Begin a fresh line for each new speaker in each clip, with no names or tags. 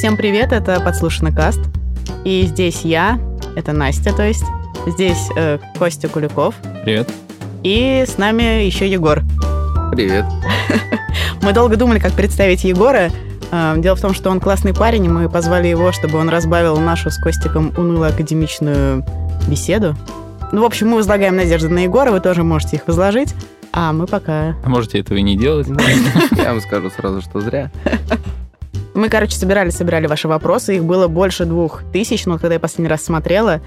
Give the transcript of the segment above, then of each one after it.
Всем привет, это «Подслушанный каст». И здесь я, это Настя, то есть. Здесь э, Костя Куликов.
Привет.
И с нами еще Егор.
Привет.
Мы долго думали, как представить Егора. Э, Дело в том, что он классный парень, и мы позвали его, чтобы он разбавил нашу с Костиком уныло-академичную беседу. Ну, в общем, мы возлагаем надежды на Егора, вы тоже можете их возложить. А мы пока...
А можете этого и не делать.
Я вам скажу сразу, что зря.
Мы, короче, собирали-собирали ваши вопросы. Их было больше двух тысяч, но когда я последний раз смотрела.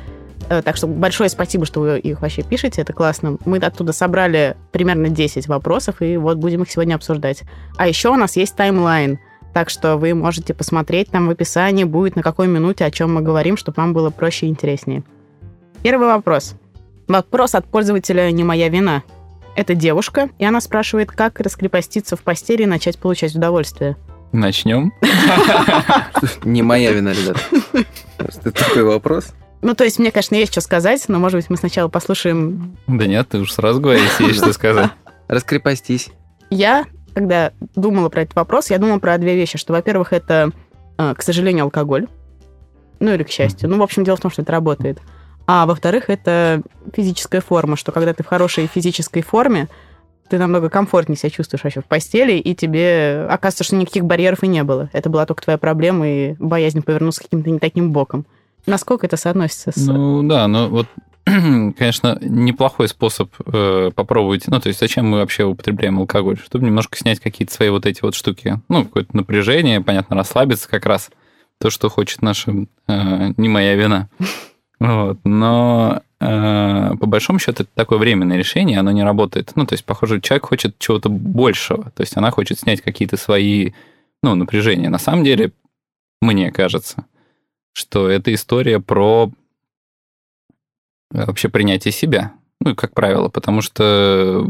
Э, Так что большое спасибо, что вы их вообще пишете. Это классно. Мы оттуда собрали примерно 10 вопросов, и вот будем их сегодня обсуждать. А еще у нас есть таймлайн. Так что вы можете посмотреть, там в описании будет на какой минуте, о чем мы говорим, чтобы вам было проще и интереснее. Первый вопрос. Вопрос от пользователя «Не моя вина». Это девушка, и она спрашивает, как раскрепоститься в постели и начать получать удовольствие.
Начнем.
Не моя вина, ребят. Это такой вопрос.
Ну, то есть, мне, конечно, есть что сказать, но, может быть, мы сначала послушаем...
Да нет, ты уж сразу говоришь, если есть что сказать.
Раскрепостись.
Я, когда думала про этот вопрос, я думала про две вещи, что, во-первых, это, э, к сожалению, алкоголь. Ну, или к счастью. Ну, в общем, дело в том, что это работает. А во-вторых, это физическая форма, что когда ты в хорошей физической форме, ты намного комфортнее себя чувствуешь вообще в постели, и тебе оказывается, что никаких барьеров и не было. Это была только твоя проблема и боязнь повернуться каким-то не таким боком. Насколько это соотносится с...
Ну да, ну вот, конечно, неплохой способ э, попробовать. Ну, то есть, зачем мы вообще употребляем алкоголь? Чтобы немножко снять какие-то свои вот эти вот штуки. Ну, какое-то напряжение, понятно, расслабиться как раз. То, что хочет наша э, не моя вина. Вот. Но по большому счету это такое временное решение, оно не работает. Ну, то есть, похоже, человек хочет чего-то большего. То есть, она хочет снять какие-то свои, ну, напряжения. На самом деле, мне кажется, что это история про вообще принятие себя. Ну, как правило, потому что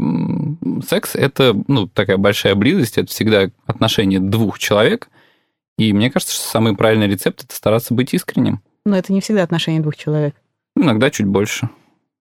секс – это, ну, такая большая близость, это всегда отношение двух человек, и мне кажется, что самый правильный рецепт – это стараться быть искренним.
Но это не всегда отношения двух человек.
Иногда чуть больше.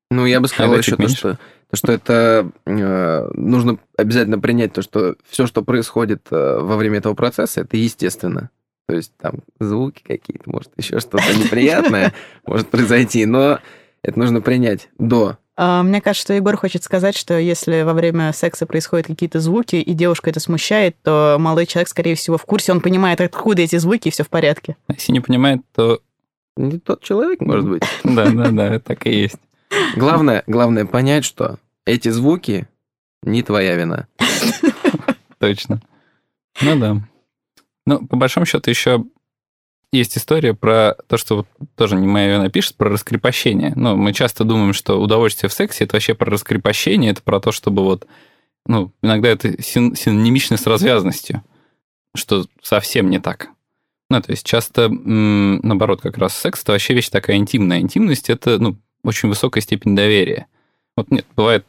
Ну, я бы сказал
Иногда
еще то, что, то, что это э, нужно обязательно принять то, что все, что происходит э, во время этого процесса, это естественно. То есть там звуки какие-то, может, еще что-то неприятное может произойти, но это нужно принять до.
А, Мне кажется, что Егор хочет сказать, что если во время секса происходят какие-то звуки, и девушка это смущает, то молодой человек, скорее всего, в курсе, он понимает, откуда эти звуки, и все в порядке.
А Если не понимает, то
Не тот человек, может быть.
да, да, да, так и есть.
Главное, главное понять, что эти звуки не твоя вина.
Точно. Ну да. Ну, по большому счету, еще есть история про то, что вот тоже не моя вина пишет, про раскрепощение. Ну, мы часто думаем, что удовольствие в сексе это вообще про раскрепощение, это про то, чтобы вот, ну, иногда это син- синонимично с развязностью, что совсем не так. Ну, то есть часто, наоборот, как раз секс это вообще вещь такая интимная. Интимность это, ну, очень высокая степень доверия. Вот нет, бывает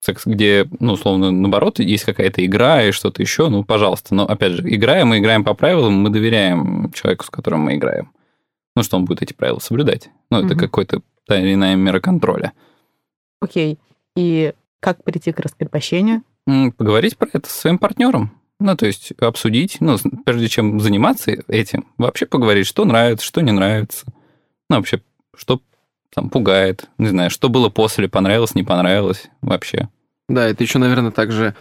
секс, где, ну, условно, наоборот, есть какая-то игра и что-то еще, ну, пожалуйста. Но, опять же, играя, мы играем по правилам, мы доверяем человеку, с которым мы играем. Ну, что он будет эти правила соблюдать. Ну, это
Мгм.
какой-то та или иная мера контроля.
Окей. И как прийти к раскрепощению?
Поговорить про это со своим партнером. Ну, то есть обсудить, ну, прежде чем заниматься этим, вообще поговорить, что нравится, что не нравится. Ну, вообще, что там пугает, не знаю, что было после, понравилось, не понравилось вообще.
Да, это еще, наверное, также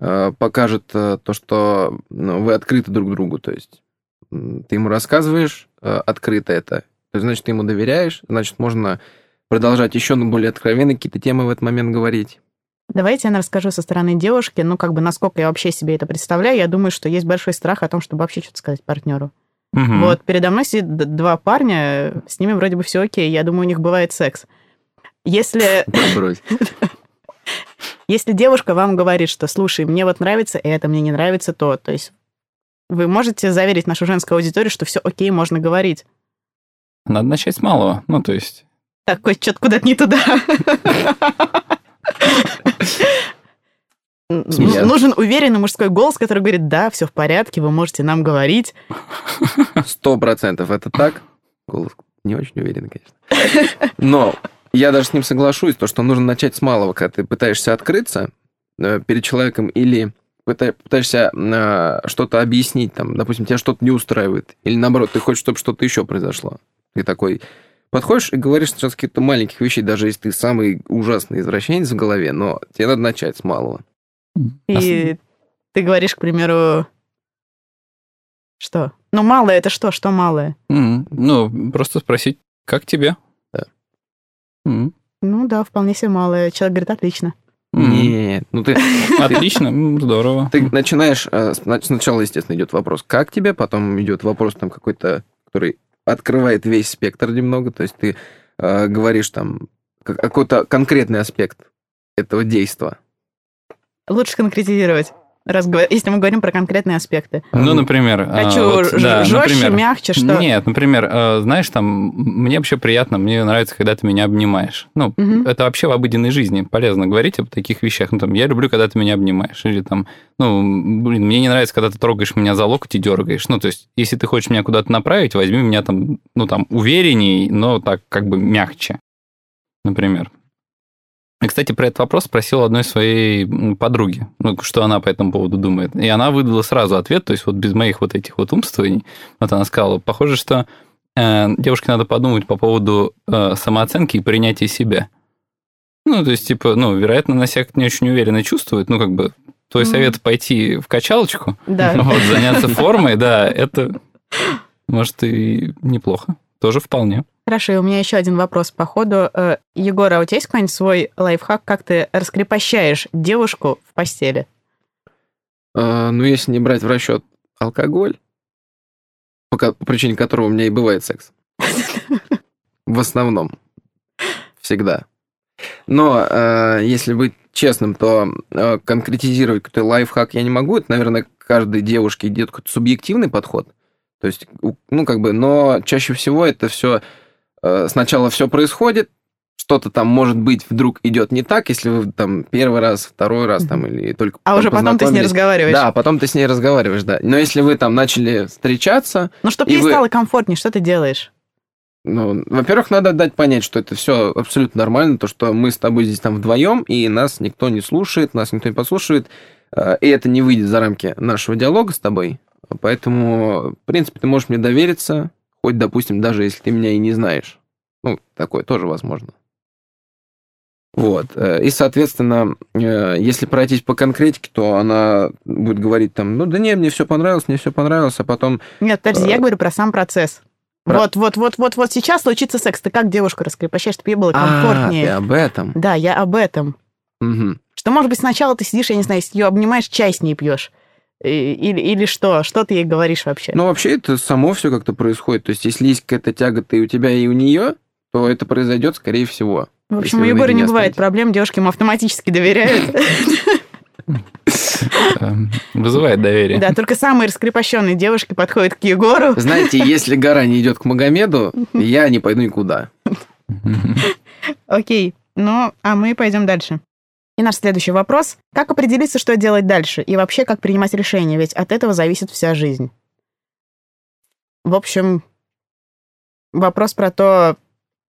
э, покажет э, то, что ну, вы открыты друг другу. То есть ты ему рассказываешь э, открыто это, то есть, значит, ты ему доверяешь, значит, можно продолжать еще на более откровенные какие-то темы в этот момент говорить.
Давайте я расскажу со стороны девушки, ну, как бы, насколько я вообще себе это представляю. Я думаю, что есть большой страх о том, чтобы вообще что-то сказать партнеру.
Мгм.
Вот передо мной сидит д- два парня, с ними вроде бы все окей, я думаю, у них бывает секс. Если, если девушка вам говорит, что, слушай, мне вот нравится это, мне не нравится то, то есть вы можете заверить нашу женскую аудиторию, что все окей, можно говорить.
Надо начать с малого. Ну, то есть,
Так, Кость, что-то куда-то не туда. Нужен уверенный мужской голос, который говорит, да, все в порядке, вы можете нам говорить.
Сто процентов это так. Голос не очень уверен, конечно. Но я даже с ним соглашусь, то, что нужно начать с малого, когда ты пытаешься открыться э, перед человеком или пыта- пытаешься а, что-то объяснить, там, допустим, тебя что-то не устраивает, или наоборот, ты хочешь, чтобы что-то еще произошло. Ты такой подходишь и говоришь сначала с каких-то маленьких вещей, даже если ты самый ужасный извращенец в голове, но тебе надо начать с малого.
И ты говоришь, к примеру, что? Ну, малое это что? Что малое?
М, Ну, просто спросить, как тебе?
Да.
М,
Ну да, вполне себе малое. Человек говорит, отлично.
м.
Нет, ну ты,
Отлично, здорово.
ты начинаешь, э, сна- сначала, естественно, идет вопрос, как тебе, потом идет вопрос там какой-то, который открывает весь спектр немного, то есть ты э, говоришь там как- какой-то конкретный аспект этого действа.
Лучше конкретизировать, раз если мы говорим про конкретные аспекты.
Ну, например... а,
Хочу
вот,
ж-
да,
жестче,
например,
мягче, что?
Нет, например, э, знаешь, там, мне вообще приятно, мне нравится, когда ты меня обнимаешь. Ну,
Мгм.
это вообще в обыденной жизни полезно говорить об таких вещах. Ну, там, я люблю, когда ты меня обнимаешь. Или там, ну, блин, мне не нравится, когда ты трогаешь меня за локоть и дергаешь. Ну, то есть, если ты хочешь меня куда-то направить, возьми меня там, ну, там, уверенней, но так как бы мягче, например. И, кстати, про этот вопрос спросил одной своей подруги, ну, что она по этому поводу думает. И она выдала сразу ответ, то есть вот без моих вот этих вот умствований. Вот она сказала, похоже, что э, девушке надо подумать по поводу э, самооценки и принятия себя. Ну, то есть, типа, ну, вероятно, она себя не очень уверенно чувствует. Ну, как бы, твой
Мгм.
совет пойти в качалочку,
Да.
вот, заняться формой, да, это, может, и неплохо. Тоже вполне.
Хорошо, и у меня еще один вопрос по ходу. Э, Егор, а у тебя есть какой-нибудь свой лайфхак, как ты раскрепощаешь девушку в постели?
Э, ну, если не брать в расчет алкоголь, по, причине которого у меня и бывает секс. В основном. Всегда. Но э, если быть честным, то э, конкретизировать какой-то лайфхак я не могу. Это, наверное, каждой девушке идет какой-то субъективный подход. То есть, ну, как бы, но чаще всего это все сначала все происходит, что-то там, может быть, вдруг идет не так, если вы там первый раз, второй раз там или только
А уже потом ты с ней разговариваешь?
Да, потом ты с ней разговариваешь, да. Но если вы там начали встречаться,
Ну, чтобы ей
вы-
стало комфортнее, что ты делаешь?
ну, во-первых, надо дать понять, что это все абсолютно нормально, то, что мы с тобой здесь там вдвоем, и нас никто не слушает, нас никто не послушает, э, и это не выйдет за рамки нашего диалога с тобой. Поэтому, в принципе, ты можешь мне довериться, хоть, допустим, даже если ты меня и не знаешь. Ну, такое тоже возможно. Вот. э, И, соответственно, э, если пройтись по конкретике, то она будет говорить там, ну да не, мне все понравилось, мне все понравилось, а потом
Нет, подожди, я
Э,
говорю про сам процесс.
про-
Вот, вот, вот, вот, вот сейчас случится секс. Ты как девушку раскрепощаешь, чтобы ей было
А, ты
комфортнее?
об этом.
Да, я об этом.
Мгм.
Что, может быть, сначала ты сидишь, я не знаю, ее обнимаешь, чай с ней пьешь. Или, или что? Что ты ей говоришь вообще?
Ну, вообще, это само все как-то происходит. То есть, если есть какая-то тяга и у тебя, и у нее, то это произойдет, скорее всего.
в общем, у Егора не бывает
останетесь.
проблем, девушки ему автоматически доверяют.
Эм, Вызывает доверие.
Да, только самые раскрепощенные девушки подходят к Егору.
Знаете, если гора не идет к Магомеду, я не пойду никуда.
Окей, ну, а мы пойдем дальше. И наш следующий вопрос. Как определиться, что делать дальше? И вообще, как принимать решения? Ведь от этого зависит вся жизнь. В общем, вопрос про то,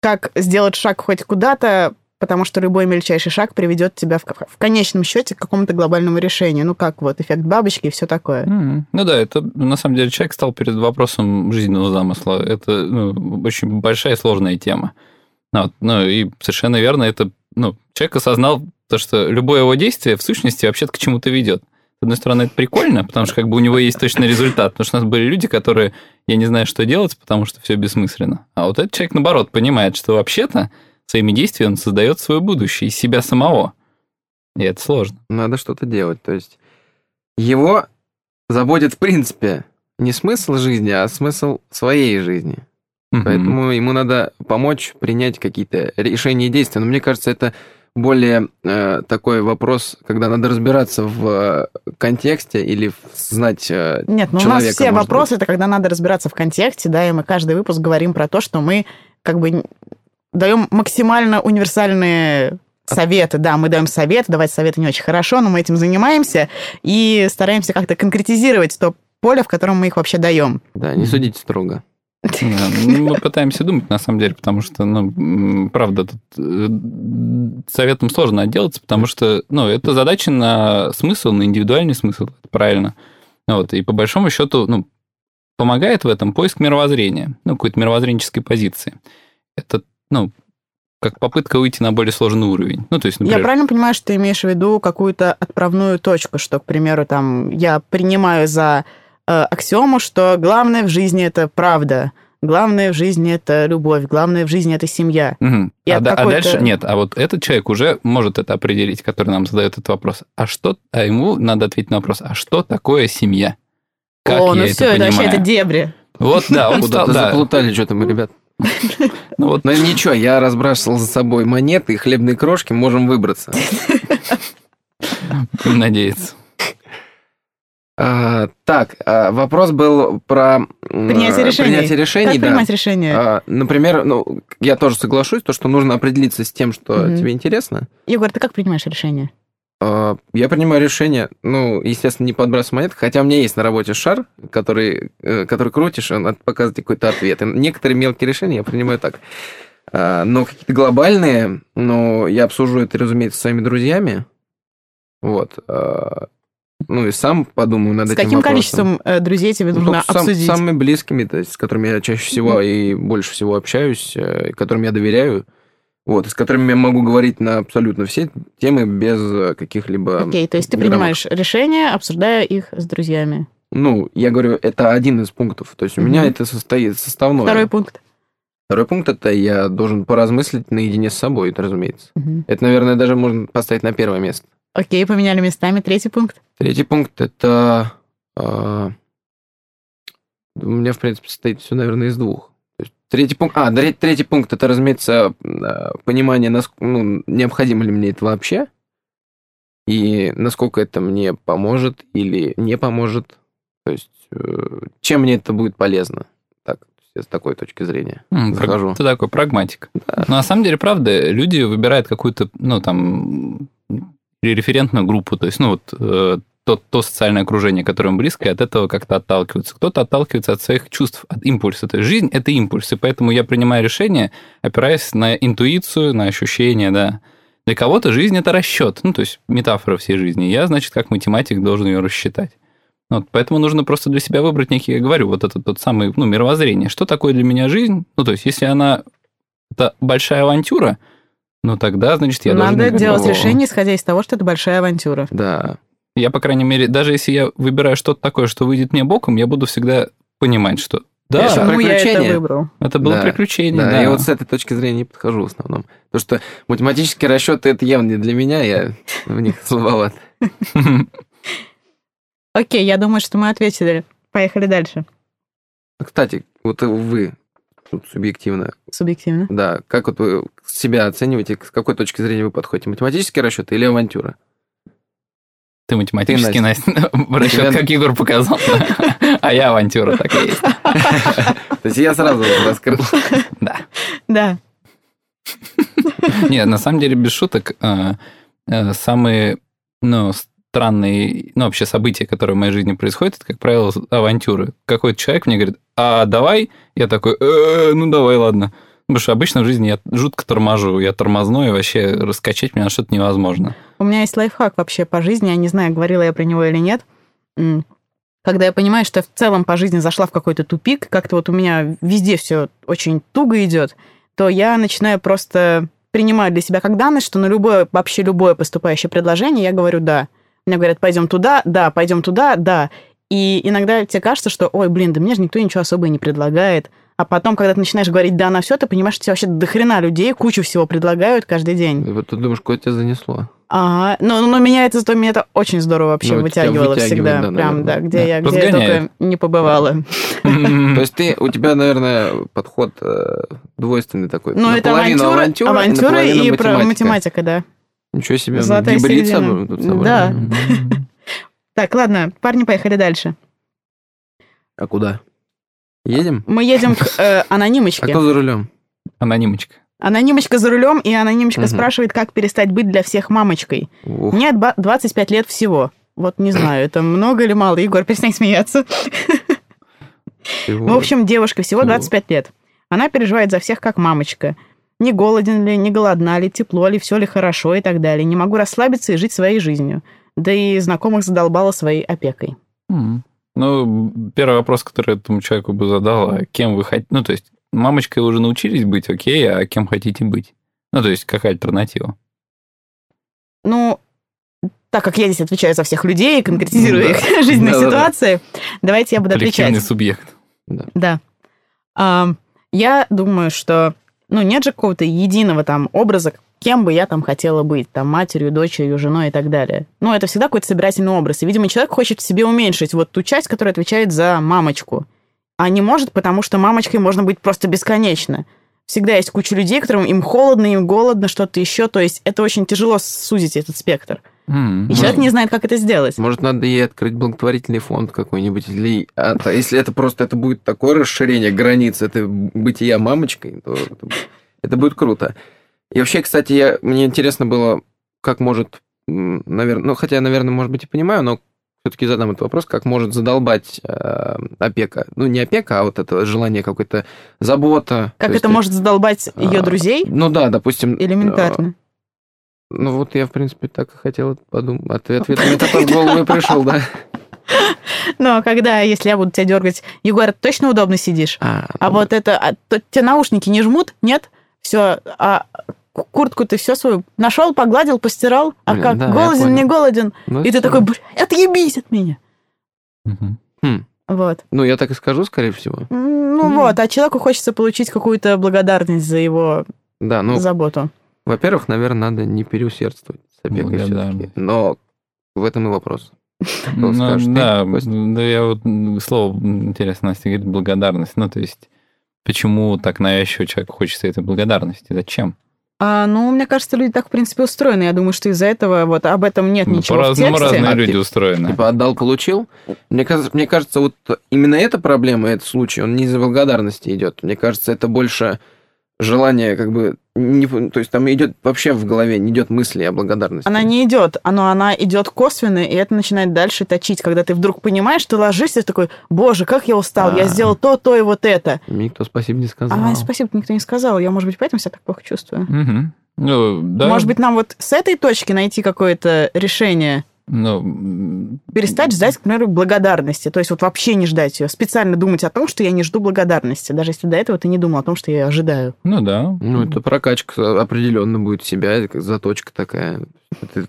как сделать шаг хоть куда-то, потому что любой мельчайший шаг приведет тебя в, в конечном счете к какому-то глобальному решению. Ну, как вот эффект бабочки и все такое.
М, Ну да, это на самом деле человек стал перед вопросом жизненного замысла. Это ну, очень большая и сложная тема. Вот, ну и совершенно верно, это ну, человек осознал то, что любое его действие в сущности вообще-то к чему-то ведет. С одной стороны, это прикольно, потому что как бы у него есть точный результат. Потому что у нас были люди, которые, я не знаю, что делать, потому что все бессмысленно. А вот этот человек, наоборот, понимает, что вообще-то своими действиями он создает свое будущее из себя самого. И это сложно.
Надо что-то делать. То есть, его заботит, в принципе, не смысл жизни, а смысл своей жизни. Поэтому ему надо помочь принять какие-то решения и действия. Но мне кажется, это более э, такой вопрос, когда надо разбираться в э, контексте или в- знать... э,
Нет, ну у нас
человека,
все вопросы, это когда надо разбираться в контексте, да, и мы каждый выпуск говорим про то, что мы как бы даем максимально универсальные советы. Да, мы даем советы, давать советы не очень хорошо, но мы этим занимаемся и стараемся как-то конкретизировать то поле, в котором мы их вообще даем.
да, не судите строго.
Мы пытаемся думать, на самом деле, потому что, ну, правда, тут э, советом сложно отделаться, потому что, ну, это задача на смысл, на индивидуальный смысл, это правильно. Вот, и по большому счету, ну, помогает в этом поиск мировоззрения, ну, какой-то мировоззренческой позиции. Это, ну, как попытка выйти на более сложный уровень. Ну, то есть, например...
Я правильно понимаю, что ты имеешь в виду какую-то отправную точку, что, к примеру, там, я принимаю за аксиому, что главное в жизни это правда, главное в жизни это любовь, главное в жизни это семья.
Мгм.
И
А, да- а дальше нет, а вот этот человек уже может это определить, который нам задает этот вопрос. А что, а ему надо ответить на вопрос, а что такое семья? Как
О,
я
ну
это
все, это вообще
понимаю?
это дебри.
Вот, да, он стал,
Куда-то
да.
заплутали что-то мы, ребят.
Ну вот,
Но ничего, я разбрасывал за собой монеты и хлебные крошки, можем выбраться.
надеяться.
А, так, а, вопрос был про
Принятие
а,
решений.
принятие решений,
Как
да.
принимать решение?
А, например, ну, я тоже соглашусь, то, что нужно определиться с тем, что
Мгм.
тебе интересно.
Егор, ты как принимаешь решение?
А, Я принимаю решение, ну, естественно, не подбрасывать монет, хотя у меня есть на работе шар, который, э, который крутишь, он показывает какой-то ответ. И некоторые мелкие решения я принимаю так. А, Но какие-то глобальные, ну, я обсужу это, разумеется, с своими друзьями. Вот. Ну, и сам подумаю над
С
этим
каким
вопросом.
количеством э, друзей тебе
Ну,
нужно
сам-
обсудить?
самыми близкими, то есть с которыми я чаще всего и больше всего общаюсь, э, которым я доверяю, вот, с которыми я могу говорить на абсолютно все темы без э, каких-либо...
Окей, то есть ты
рамок.
принимаешь решения, обсуждая их с друзьями.
Ну, я говорю, это один из пунктов. То есть у
Мгм.
меня это состоит составное.
Второй пункт.
Второй пункт это я должен поразмыслить наедине с собой, это разумеется.
Мгм.
Это, наверное, даже можно поставить на первое место.
Окей, поменяли местами. Третий пункт.
Третий пункт это а, у меня, в принципе, состоит все, наверное, из двух. То есть Третий пункт. А, третий, третий пункт это, разумеется, а, понимание, наск- ну, необходимо ли мне это вообще, и насколько это мне поможет или не поможет. То есть, э, чем мне это будет полезно. Так, с такой точки зрения.
Праг-
Захожу.
Ты такой прагматик. Но на самом деле, правда, люди выбирают какую-то, ну, там, референтную группу, то есть, ну, вот, э, то, то социальное окружение, которое им близко, и от этого как-то отталкиваются. Кто-то отталкивается от своих чувств, от импульса. То есть жизнь – это импульс, и поэтому я принимаю решение, опираясь на интуицию, на ощущения, да. Для кого-то жизнь – это расчет, ну, то есть метафора всей жизни. Я, значит, как математик должен ее рассчитать. Вот, поэтому нужно просто для себя выбрать некий, я говорю, вот этот тот самый, ну, мировоззрение. Что такое для меня жизнь? Ну, то есть, если она это большая авантюра, ну, тогда, значит, я должен...
Надо
играть.
делать
О.
решение, исходя из того, что это большая авантюра.
Да.
Я, по крайней мере, даже если я выбираю что-то такое, что выйдет мне боком, я буду всегда понимать, что да,
Конечно,
Почему я это
приключение.
выбрал?
это было
Да,
приключение,
Да,
да.
я вот с этой точки зрения не подхожу в основном. Потому что математические расчеты это явно не для меня, я в них слабоват.
Окей, я думаю, что мы ответили. Поехали дальше.
Кстати, вот вы тут субъективно,
Субъективно.
да, как вот вы себя оцениваете, с какой точки зрения вы подходите? Математические расчеты или авантюра?
Ты математический,
Ты,
Настя, расчет,
Тебя-
как Егор показал. А я авантюра, так и есть.
То есть я сразу раскрыл.
Да.
Да.
Нет, на самом деле, без шуток, э, э, самые, ну, странные, ну, вообще события, которые в моей жизни происходят, это, как правило, авантюры. Какой-то человек мне говорит, а давай? Я такой, «Э, ну, давай, ладно. Потому что обычно в жизни я жутко торможу, я тормозной, и вообще раскачать меня на что-то невозможно.
У меня есть лайфхак вообще по жизни, я не знаю, говорила я про него или нет. Когда я понимаю, что я в целом по жизни зашла в какой-то тупик, как-то вот у меня везде все очень туго идет, то я начинаю просто принимать для себя как данность, что на любое, вообще любое поступающее предложение я говорю «да». Мне говорят «пойдем туда», «да», «пойдем туда», «да». И иногда тебе кажется, что «ой, блин, да мне же никто ничего особо и не предлагает». А потом, когда ты начинаешь говорить «да» на все, ты понимаешь, что тебе вообще дохрена людей, кучу всего предлагают каждый день.
И вот ты думаешь, куда тебя занесло?
Ага, но, но меня это, зато меня это очень здорово вообще
Ну,
вытягивало всегда.
да,
прям, да, где
Да,
я, где я только не побывала.
То есть ты, у тебя, наверное, подход э, двойственный такой.
Ну, это авантюра, и
математика,
да.
Ничего себе,
Золотая
гибрид
середина.
собрали.
Да. Так, ладно, парни, поехали дальше.
А куда? Едем?
Мы едем к э,
А
анонимочке.
кто за рулем?
Анонимочка.
Анонимочка за рулем, и анонимочка спрашивает, как перестать быть для всех мамочкой.
Ух,
Мне два- 25 лет всего. Вот не знаю, это много или мало. Егор, перестань смеяться.
Всего.
В общем, девушка всего
Всего.
25 лет. Она переживает за всех как мамочка. Не голоден ли, не голодна ли, тепло ли, все ли хорошо и так далее. Не могу расслабиться и жить своей жизнью. Да и знакомых задолбала своей опекой.
М. Ну, первый вопрос, который этому человеку бы задал, а кем вы хотите... Ну, то есть, мамочкой вы уже научились быть, окей, а кем хотите быть? Ну, то есть, какая альтернатива?
Ну, так как я здесь отвечаю за всех людей и конкретизирую
Да.
их жизненные
Да-да-да.
ситуации, давайте я буду
Коллективный
отвечать.
субъект.
Да. Ам, я думаю, что ну, нет же какого-то единого там образа, кем бы я там хотела быть, там, матерью, дочерью, женой и так далее. Ну, это всегда какой-то собирательный образ. И, видимо, человек хочет в себе уменьшить вот ту часть, которая отвечает за мамочку. А не может, потому что мамочкой можно быть просто бесконечно. Всегда есть куча людей, которым им холодно, им голодно, что-то еще. То есть это очень тяжело сузить этот спектр.
М.
И человек не знает, как это сделать.
Может, надо ей открыть благотворительный фонд какой-нибудь. Или... а, то если это просто это будет такое расширение границ, это бытия мамочкой, то это, это будет круто. И вообще, кстати, я, мне интересно было, как может, наверное, ну, хотя наверное, может быть, и понимаю, но все-таки задам этот вопрос, как может задолбать э, опека. Ну, не опека, а вот это желание какой-то забота.
Как
То
это
есть,
может задолбать ее
а,
друзей?
Ну да, допустим. э,
Элементарно.
Ну вот я, в принципе, так и хотел подумать. Ответ, ответ мне такой в голову и пришел, да.
Но когда, если я буду тебя дергать, Егор, ты точно удобно сидишь?
А,
А
ну,
вот это, а, то, тебе наушники не жмут? Нет? Все, а ку- куртку ты все свою нашел, погладил, постирал, а
Блин,
как,
да,
голоден, не голоден?
ну,
И ты
всё.
такой, «Блин, отъебись от меня.
Мгм.
Хм.
Вот.
Ну, я так и скажу, скорее всего.
Ну
Мгм.
вот, а человеку хочется получить какую-то благодарность за его
Да, ну,
заботу.
Во-первых, наверное, надо не переусердствовать с опекой
Благодарность.
все-таки. Но в этом и вопрос.
Ну,
скажешь ты,
да, да, я вот слово интересно, Настя говорит, благодарность. Ну, то есть, почему так навязчиво человеку хочется этой благодарности? Зачем?
А, ну, мне кажется, люди так, в принципе, устроены. Я думаю, что из-за этого вот об этом нет
Ну,
ничего в
По-разному
тексте.
разные
А,
люди
типа-
устроены.
Типа отдал, получил. Мне кажется, мне кажется, вот именно эта проблема, этот случай, он не из-за благодарности идет. Мне кажется, это больше желание, как бы, не, то есть там идет вообще в голове, не идет мысли о благодарности.
Она не идет, но она идет косвенно, и это начинает дальше точить, когда ты вдруг понимаешь, ты ложишься и такой, боже, как я устал, я
А.
сделал то, то и вот это.
Мне никто спасибо не сказал.
А, спасибо, никто не сказал. Я, может быть, поэтому себя так плохо чувствую.
Мгм. Ну, да.
Может быть, нам вот с этой точки найти какое-то решение,
Ну,
перестать ждать, к примеру, благодарности. То есть вот вообще не ждать ее. Специально думать о том, что я не жду благодарности, даже если до этого ты не думал о том, что я ее ожидаю.
ну да.
Ну, это прокачка определенно будет себя, это как заточка такая. Это,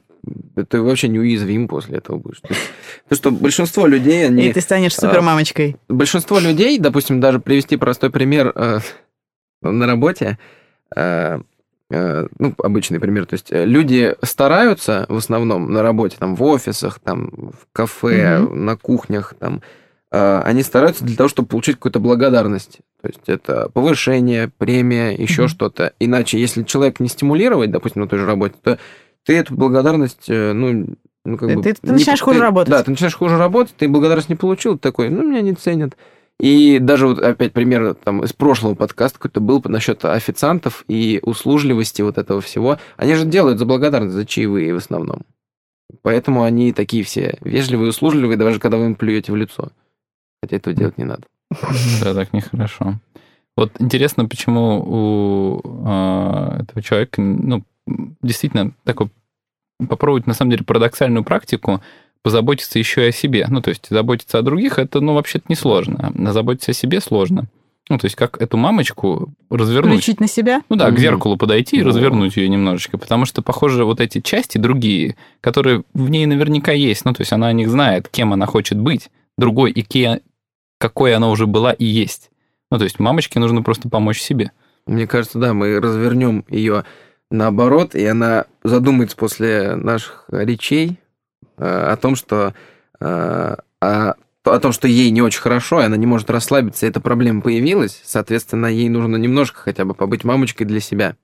ты вообще неуязвим после этого будешь. Потому что большинство людей, они...
И ты станешь
а,
супермамочкой.
Большинство людей, допустим, даже привести простой пример э, на работе, э, ну, обычный пример, то есть э, люди стараются в основном на работе, там, в офисах, там, в кафе, на кухнях, там, э, они стараются для того, чтобы получить какую-то благодарность. То есть это повышение, премия, еще
Мгм.
что-то. Иначе, если человек не стимулировать, допустим, на той же работе, то ты эту благодарность, э, ну, ну, как
Ты-
бы...
ты- ты
не-
начинаешь хуже работать.
Да, ты начинаешь хуже работать, ты благодарность не получил, ты такой, ну, меня не ценят. И даже вот опять пример там из прошлого подкаста какой-то был насчет официантов и услужливости вот этого всего. Они же делают за благодарность, за чаевые в основном. Поэтому они такие все вежливые, услужливые, даже когда вы им плюете в лицо. Хотя этого делать не надо.
Да, так нехорошо. Вот интересно, почему у а, этого человека, ну, действительно, такой попробовать, на самом деле, парадоксальную практику, позаботиться еще и о себе. Ну, то есть заботиться о других, это, ну, вообще-то несложно. А заботиться о себе сложно. Ну, то есть как эту мамочку развернуть.
Включить на себя.
Ну да, к
Мгм.
зеркалу подойти и
Во.
развернуть ее немножечко, потому что, похоже, вот эти части другие, которые в ней наверняка есть, ну то есть она о них знает, кем она хочет быть, другой и ке- какой она уже была и есть. Ну то есть мамочке нужно просто помочь себе.
Мне кажется, да, мы развернем ее наоборот, и она задумается после наших речей о том, что э, о, о том, что ей не очень хорошо, и она не может расслабиться, и эта проблема появилась, соответственно, ей нужно немножко хотя бы побыть мамочкой для себя.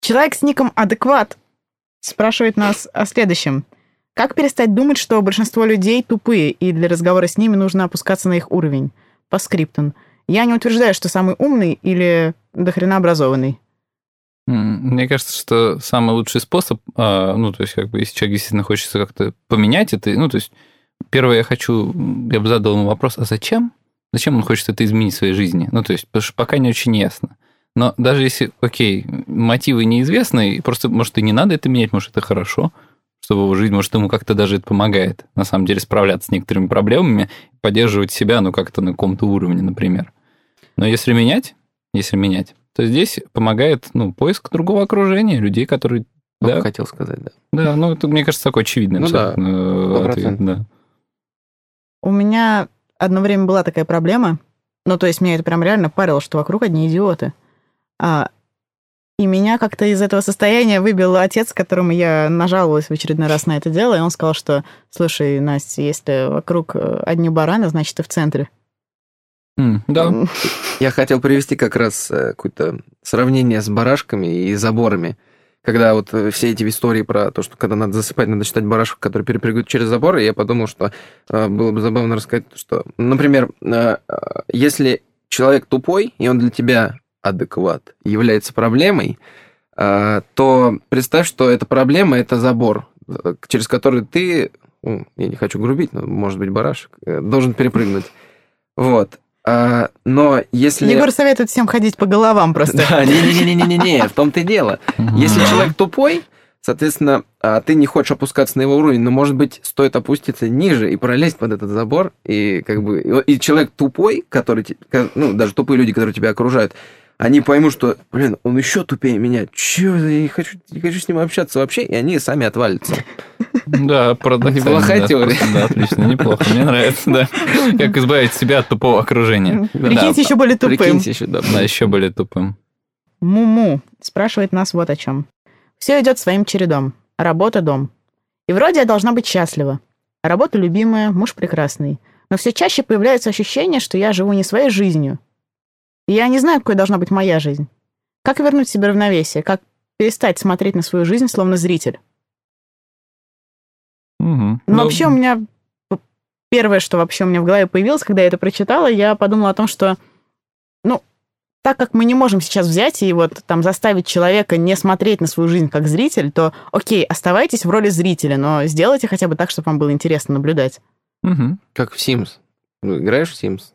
Человек с ником «Адекват» спрашивает нас о следующем. Как перестать думать, что большинство людей тупые, и для разговора с ними нужно опускаться на их уровень? По скриптам. Я не утверждаю, что самый умный или дохрена образованный.
Мне кажется, что самый лучший способ, а, ну то есть как бы если человек действительно хочется как-то поменять это, ну то есть первое я хочу, я бы задал ему вопрос, а зачем? зачем он хочет это изменить в своей жизни? Ну, то есть, потому что пока не очень ясно. Но даже если, окей, мотивы неизвестны, просто, может, и не надо это менять, может, это хорошо, чтобы его жизнь, может, ему как-то даже это помогает, на самом деле, справляться с некоторыми проблемами, поддерживать себя, ну, как-то на каком-то уровне, например. Но если менять, если менять, то здесь помогает, ну, поиск другого окружения, людей, которые...
Только
да,
хотел сказать, да.
да, ну, это, мне кажется, такой очевидный
Ну да,
абсолютно, э, ответ,
100%.
да.
У меня одно время была такая проблема. Ну, то есть меня это прям реально парило, что вокруг одни идиоты. А, и меня как-то из этого состояния выбил отец, которому я нажаловалась в очередной раз на это дело, и он сказал, что, слушай, Настя, если вокруг э, одни бараны, значит, ты в центре.
Да,
Я хотел привести как раз э, какое-то сравнение с барашками и заборами. Когда вот э, все эти истории про то, что когда надо засыпать, надо считать барашек, которые перепрыгивают через забор, и я подумал, что э, было бы забавно рассказать, что, например, если человек тупой, и он для тебя адекват, является проблемой, то представь, что эта проблема – это забор, через который ты, ну, я не хочу грубить, но, может быть, барашек, должен перепрыгнуть. Вот. А, но если...
Егор советует всем ходить по головам просто.
Да, не-не-не-не-не, в том-то и дело. Если человек тупой, соответственно, а ты не хочешь опускаться на его уровень, но, может быть, стоит опуститься ниже и пролезть под этот забор, и как бы... И человек тупой, который... Ну, даже тупые люди, которые тебя окружают, они поймут, что, блин, он еще тупее меня. Чего я не хочу, не хочу с ним общаться вообще, и они сами отвалятся.
Да, парадоксально.
Неплохая
да,
теория.
Да, отлично, неплохо. Мне нравится, да. Как избавить себя от тупого окружения.
Прикиньте еще более тупым.
Прикиньте еще, да.
Да, еще более тупым.
Муму спрашивает нас вот о чем. Все идет своим чередом. Работа, дом. И вроде я должна быть счастлива. Работа любимая, муж прекрасный. Но все чаще появляется ощущение, что я живу не своей жизнью. Я не знаю, какой должна быть моя жизнь. Как вернуть себе равновесие? Как перестать смотреть на свою жизнь словно зритель?
Мгм.
Ну,
Ну,
вообще у меня... Первое, что вообще у меня в голове появилось, когда я это прочитала, я подумала о том, что, ну, так как мы не можем сейчас взять и вот там заставить человека не смотреть на свою жизнь как зритель, то, окей, оставайтесь в роли зрителя, но сделайте хотя бы так, чтобы вам было интересно наблюдать.
мгм.
Как в Sims. Ну, играешь в Sims.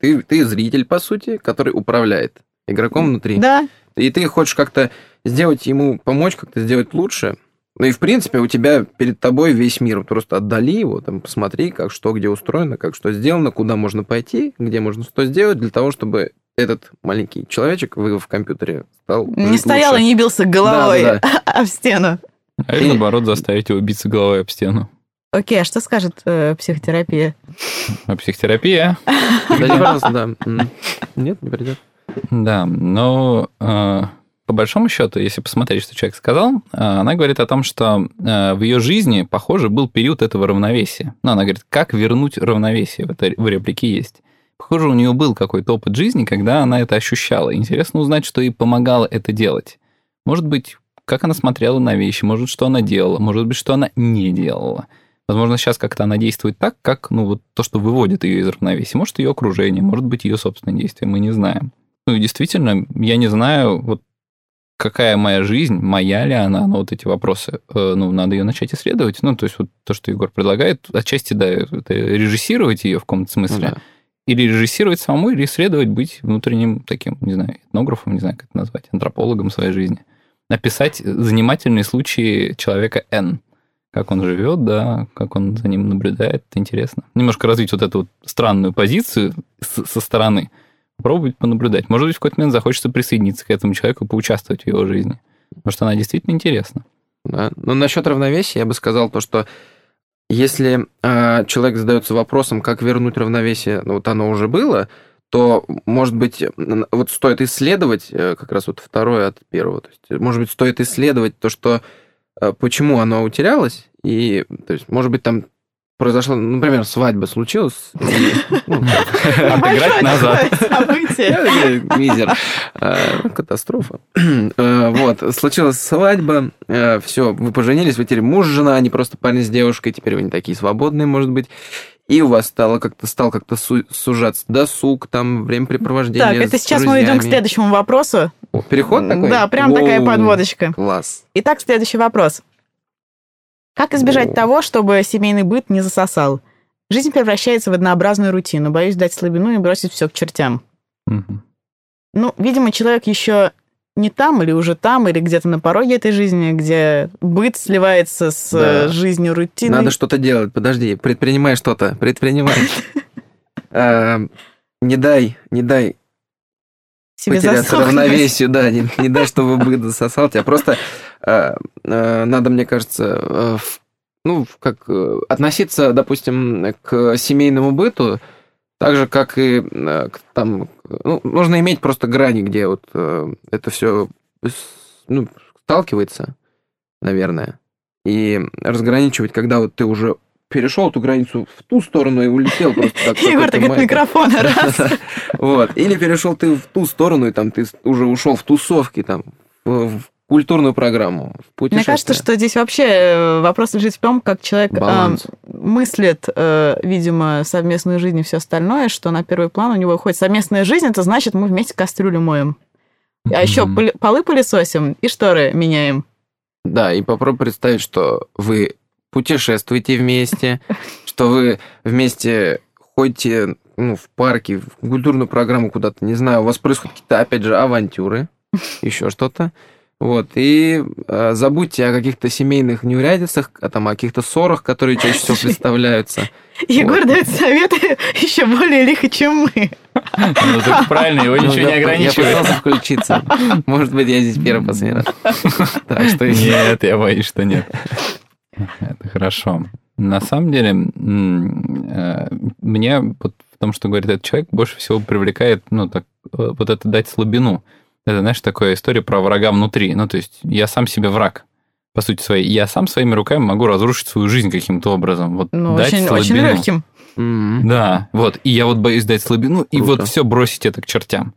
Ты, ты зритель, по сути, который управляет игроком внутри.
Да,
И ты хочешь как-то сделать ему, помочь как-то сделать лучше. Ну и, в принципе, у тебя перед тобой весь мир. Просто отдали его, там, посмотри, как что где устроено, как что сделано, куда можно пойти, где можно что сделать, для того, чтобы этот маленький человечек в, в компьютере стал
не стоял и не бился головой
Да,
а в стену.
А или наоборот заставить его биться головой об стену.
Окей, а что скажет э, психотерапия?
А психотерапия?
Да, не, пожалуйста, да. Нет, не придет.
Да, но э, по большому счету, если посмотреть, что человек сказал, э, она говорит о том, что э, в ее жизни, похоже, был период этого равновесия. Ну, она говорит, как вернуть равновесие, в этой в реплике есть. Похоже, у нее был какой-то опыт жизни, когда она это ощущала. Интересно узнать, что ей помогало это делать. Может быть, как она смотрела на вещи, может, что она делала, может быть, что она не делала. Возможно, сейчас как-то она действует так, как ну, вот то, что выводит ее из равновесия. Может, ее окружение, может быть, ее собственные действия, мы не знаем. Ну и действительно, я не знаю, вот какая моя жизнь, моя ли она, но вот эти вопросы, э, ну, надо ее начать исследовать. Ну, то есть вот то, что Егор предлагает, отчасти, да, это режиссировать ее в каком-то
Ну
смысле.
да.
Или режиссировать самому, или исследовать, быть внутренним таким, не знаю, этнографом, не знаю, как это назвать, антропологом своей жизни. Написать занимательные случаи человека N. Как он живет, да, как он за ним наблюдает, это интересно. Немножко развить вот эту вот странную позицию со стороны. Попробовать понаблюдать. Может быть, в какой-то момент захочется присоединиться к этому человеку поучаствовать в его жизни. Потому что она действительно интересна.
Да. Но насчет равновесия я бы сказал то, что если а, человек задается вопросом, как вернуть равновесие, ну вот оно уже было, то, может быть, вот стоит исследовать, э, как раз вот второе от первого, то есть, может быть, стоит исследовать то, что, э, почему оно утерялось, и, то есть, может быть, там произошла, например, свадьба случилась, ну,
Отыграть назад.
Мизер. А, Катастрофа. Э, Вот, случилась свадьба, все, вы поженились, вы теперь муж, жена, а не просто парень с девушкой, теперь вы не такие свободные, может быть. И у вас стало как-то стал как-то су- сужаться досуг, там, времяпрепровождение
Так, это
с
сейчас мы идем к следующему вопросу.
Переход такой?
Да, прям такая подводочка.
Класс.
Итак, следующий вопрос. Как избежать того, чтобы семейный быт не засосал? Жизнь превращается в однообразную рутину. Боюсь дать слабину и бросить все к чертям. Ну, видимо, человек еще не там или уже там, или где-то на пороге этой жизни, где быт сливается с
Да.
э, жизнью рутины.
Надо что-то делать. Подожди, предпринимай что-то. Предпринимай. Э, Не дай, не дай
себе
потеряться равновесию, да, не, не дай, чтобы быт засосал тебя. Просто э, э, надо, мне кажется, э, в- ну, как э, относиться, допустим, к семейному быту так же, как и э, к, там, ну, нужно иметь просто грани, где вот э, это все ну, сталкивается, наверное, и разграничивать, когда вот ты уже перешел эту границу в ту сторону и улетел просто так.
Егор, так от микрофона, раз.
Вот. Или перешел ты в ту сторону, и там ты уже ушел в тусовки, там, в, культурную программу, в
Мне кажется, что здесь вообще э, вопрос лежит в том, как человек э, мыслит, э, видимо, совместную жизнь и все остальное, что на первый план у него уходит совместная жизнь, это значит, мы вместе кастрюлю моем. А еще
Мгм.
поли- полы пылесосим и шторы меняем.
Да, и попробуй представить, что вы путешествуете вместе, что вы вместе ходите ну, в парке, в культурную программу куда-то, не знаю, у вас происходят какие-то, опять же, авантюры, еще что-то. Вот, и э, забудьте о каких-то семейных неурядицах, а там о каких-то ссорах, которые чаще всего представляются.
Егор
Вот.
дает советы еще более лихо, чем мы.
Ну, так правильно, его
Ну,
ничего не ограничивает.
Я пытался включиться. Может быть, я здесь первый последний раз. Так что
Нет, я боюсь, что нет. Это хорошо. На самом деле, м, э, мне вот в том, что говорит этот человек, больше всего привлекает, ну, так, э, вот это дать слабину. Это, знаешь, такая история про врага внутри. Ну, то есть я сам себе враг, по сути своей. Я сам своими руками могу разрушить свою жизнь каким-то образом. Вот
Ну,
дать
очень, очень
слабину.
легким.
М.
Да, вот. И я вот боюсь дать слабину, и
Круто.
вот все бросить это к чертям.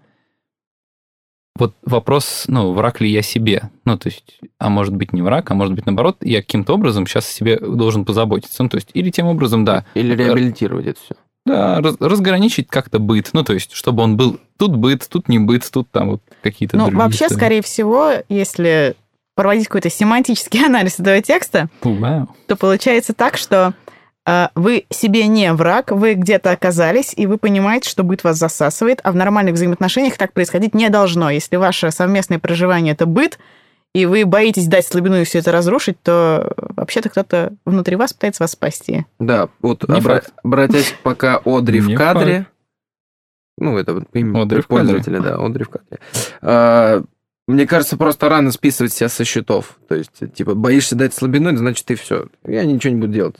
Вот вопрос, ну, враг ли я себе? Ну, то есть, а может быть не враг, а может быть наоборот, я каким-то образом сейчас о себе должен позаботиться. Ну, то есть, или тем образом, да,
Или реабилитировать это все.
да, раз- разграничить как-то быт. Ну, то есть, чтобы он был тут быт, тут не быт, тут там вот какие-то
Ну,
другие
вообще,
истории.
скорее всего, если проводить какой-то семантический анализ этого текста,
Вау.
то получается так, что э, вы себе не враг, вы где-то оказались, и вы понимаете, что быт вас засасывает, а в нормальных взаимоотношениях так происходить не должно. Если ваше совместное проживание – это быт, и вы боитесь дать слабину и все это разрушить, то вообще-то кто-то внутри вас пытается вас спасти.
Да, вот обра- обратясь пока Одри в кадре. Ну, это вот имя
Одри
пользователя, да, Одри в кадре. А, Мне кажется, просто рано списывать себя со счетов. То есть, типа, боишься дать слабину, значит, ты все, я ничего не буду делать.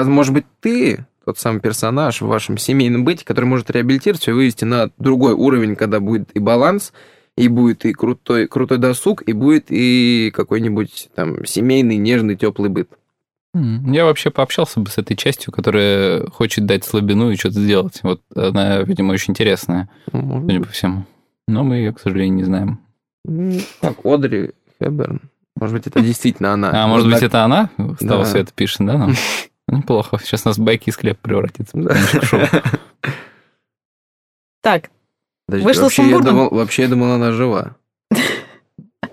А может быть, ты тот самый персонаж в вашем семейном быте, который может реабилитироваться и вывести на другой уровень, когда будет и баланс, и будет и крутой, крутой досуг, и будет и какой-нибудь там семейный, нежный, теплый быт.
Я вообще пообщался бы с этой частью, которая хочет дать слабину и что-то сделать. Вот она, видимо, очень интересная,
может
судя по всему. Но мы ее, к сожалению, не знаем.
Так, Одри Хепберн. Может быть, это действительно она.
А может быть, это она с того
Да.
света пишет, да? нам? Неплохо. Сейчас у нас байки из хлеба превратится.
Так, Вышло
вообще, я
сумбурно?
думал, вообще я думал, она жива.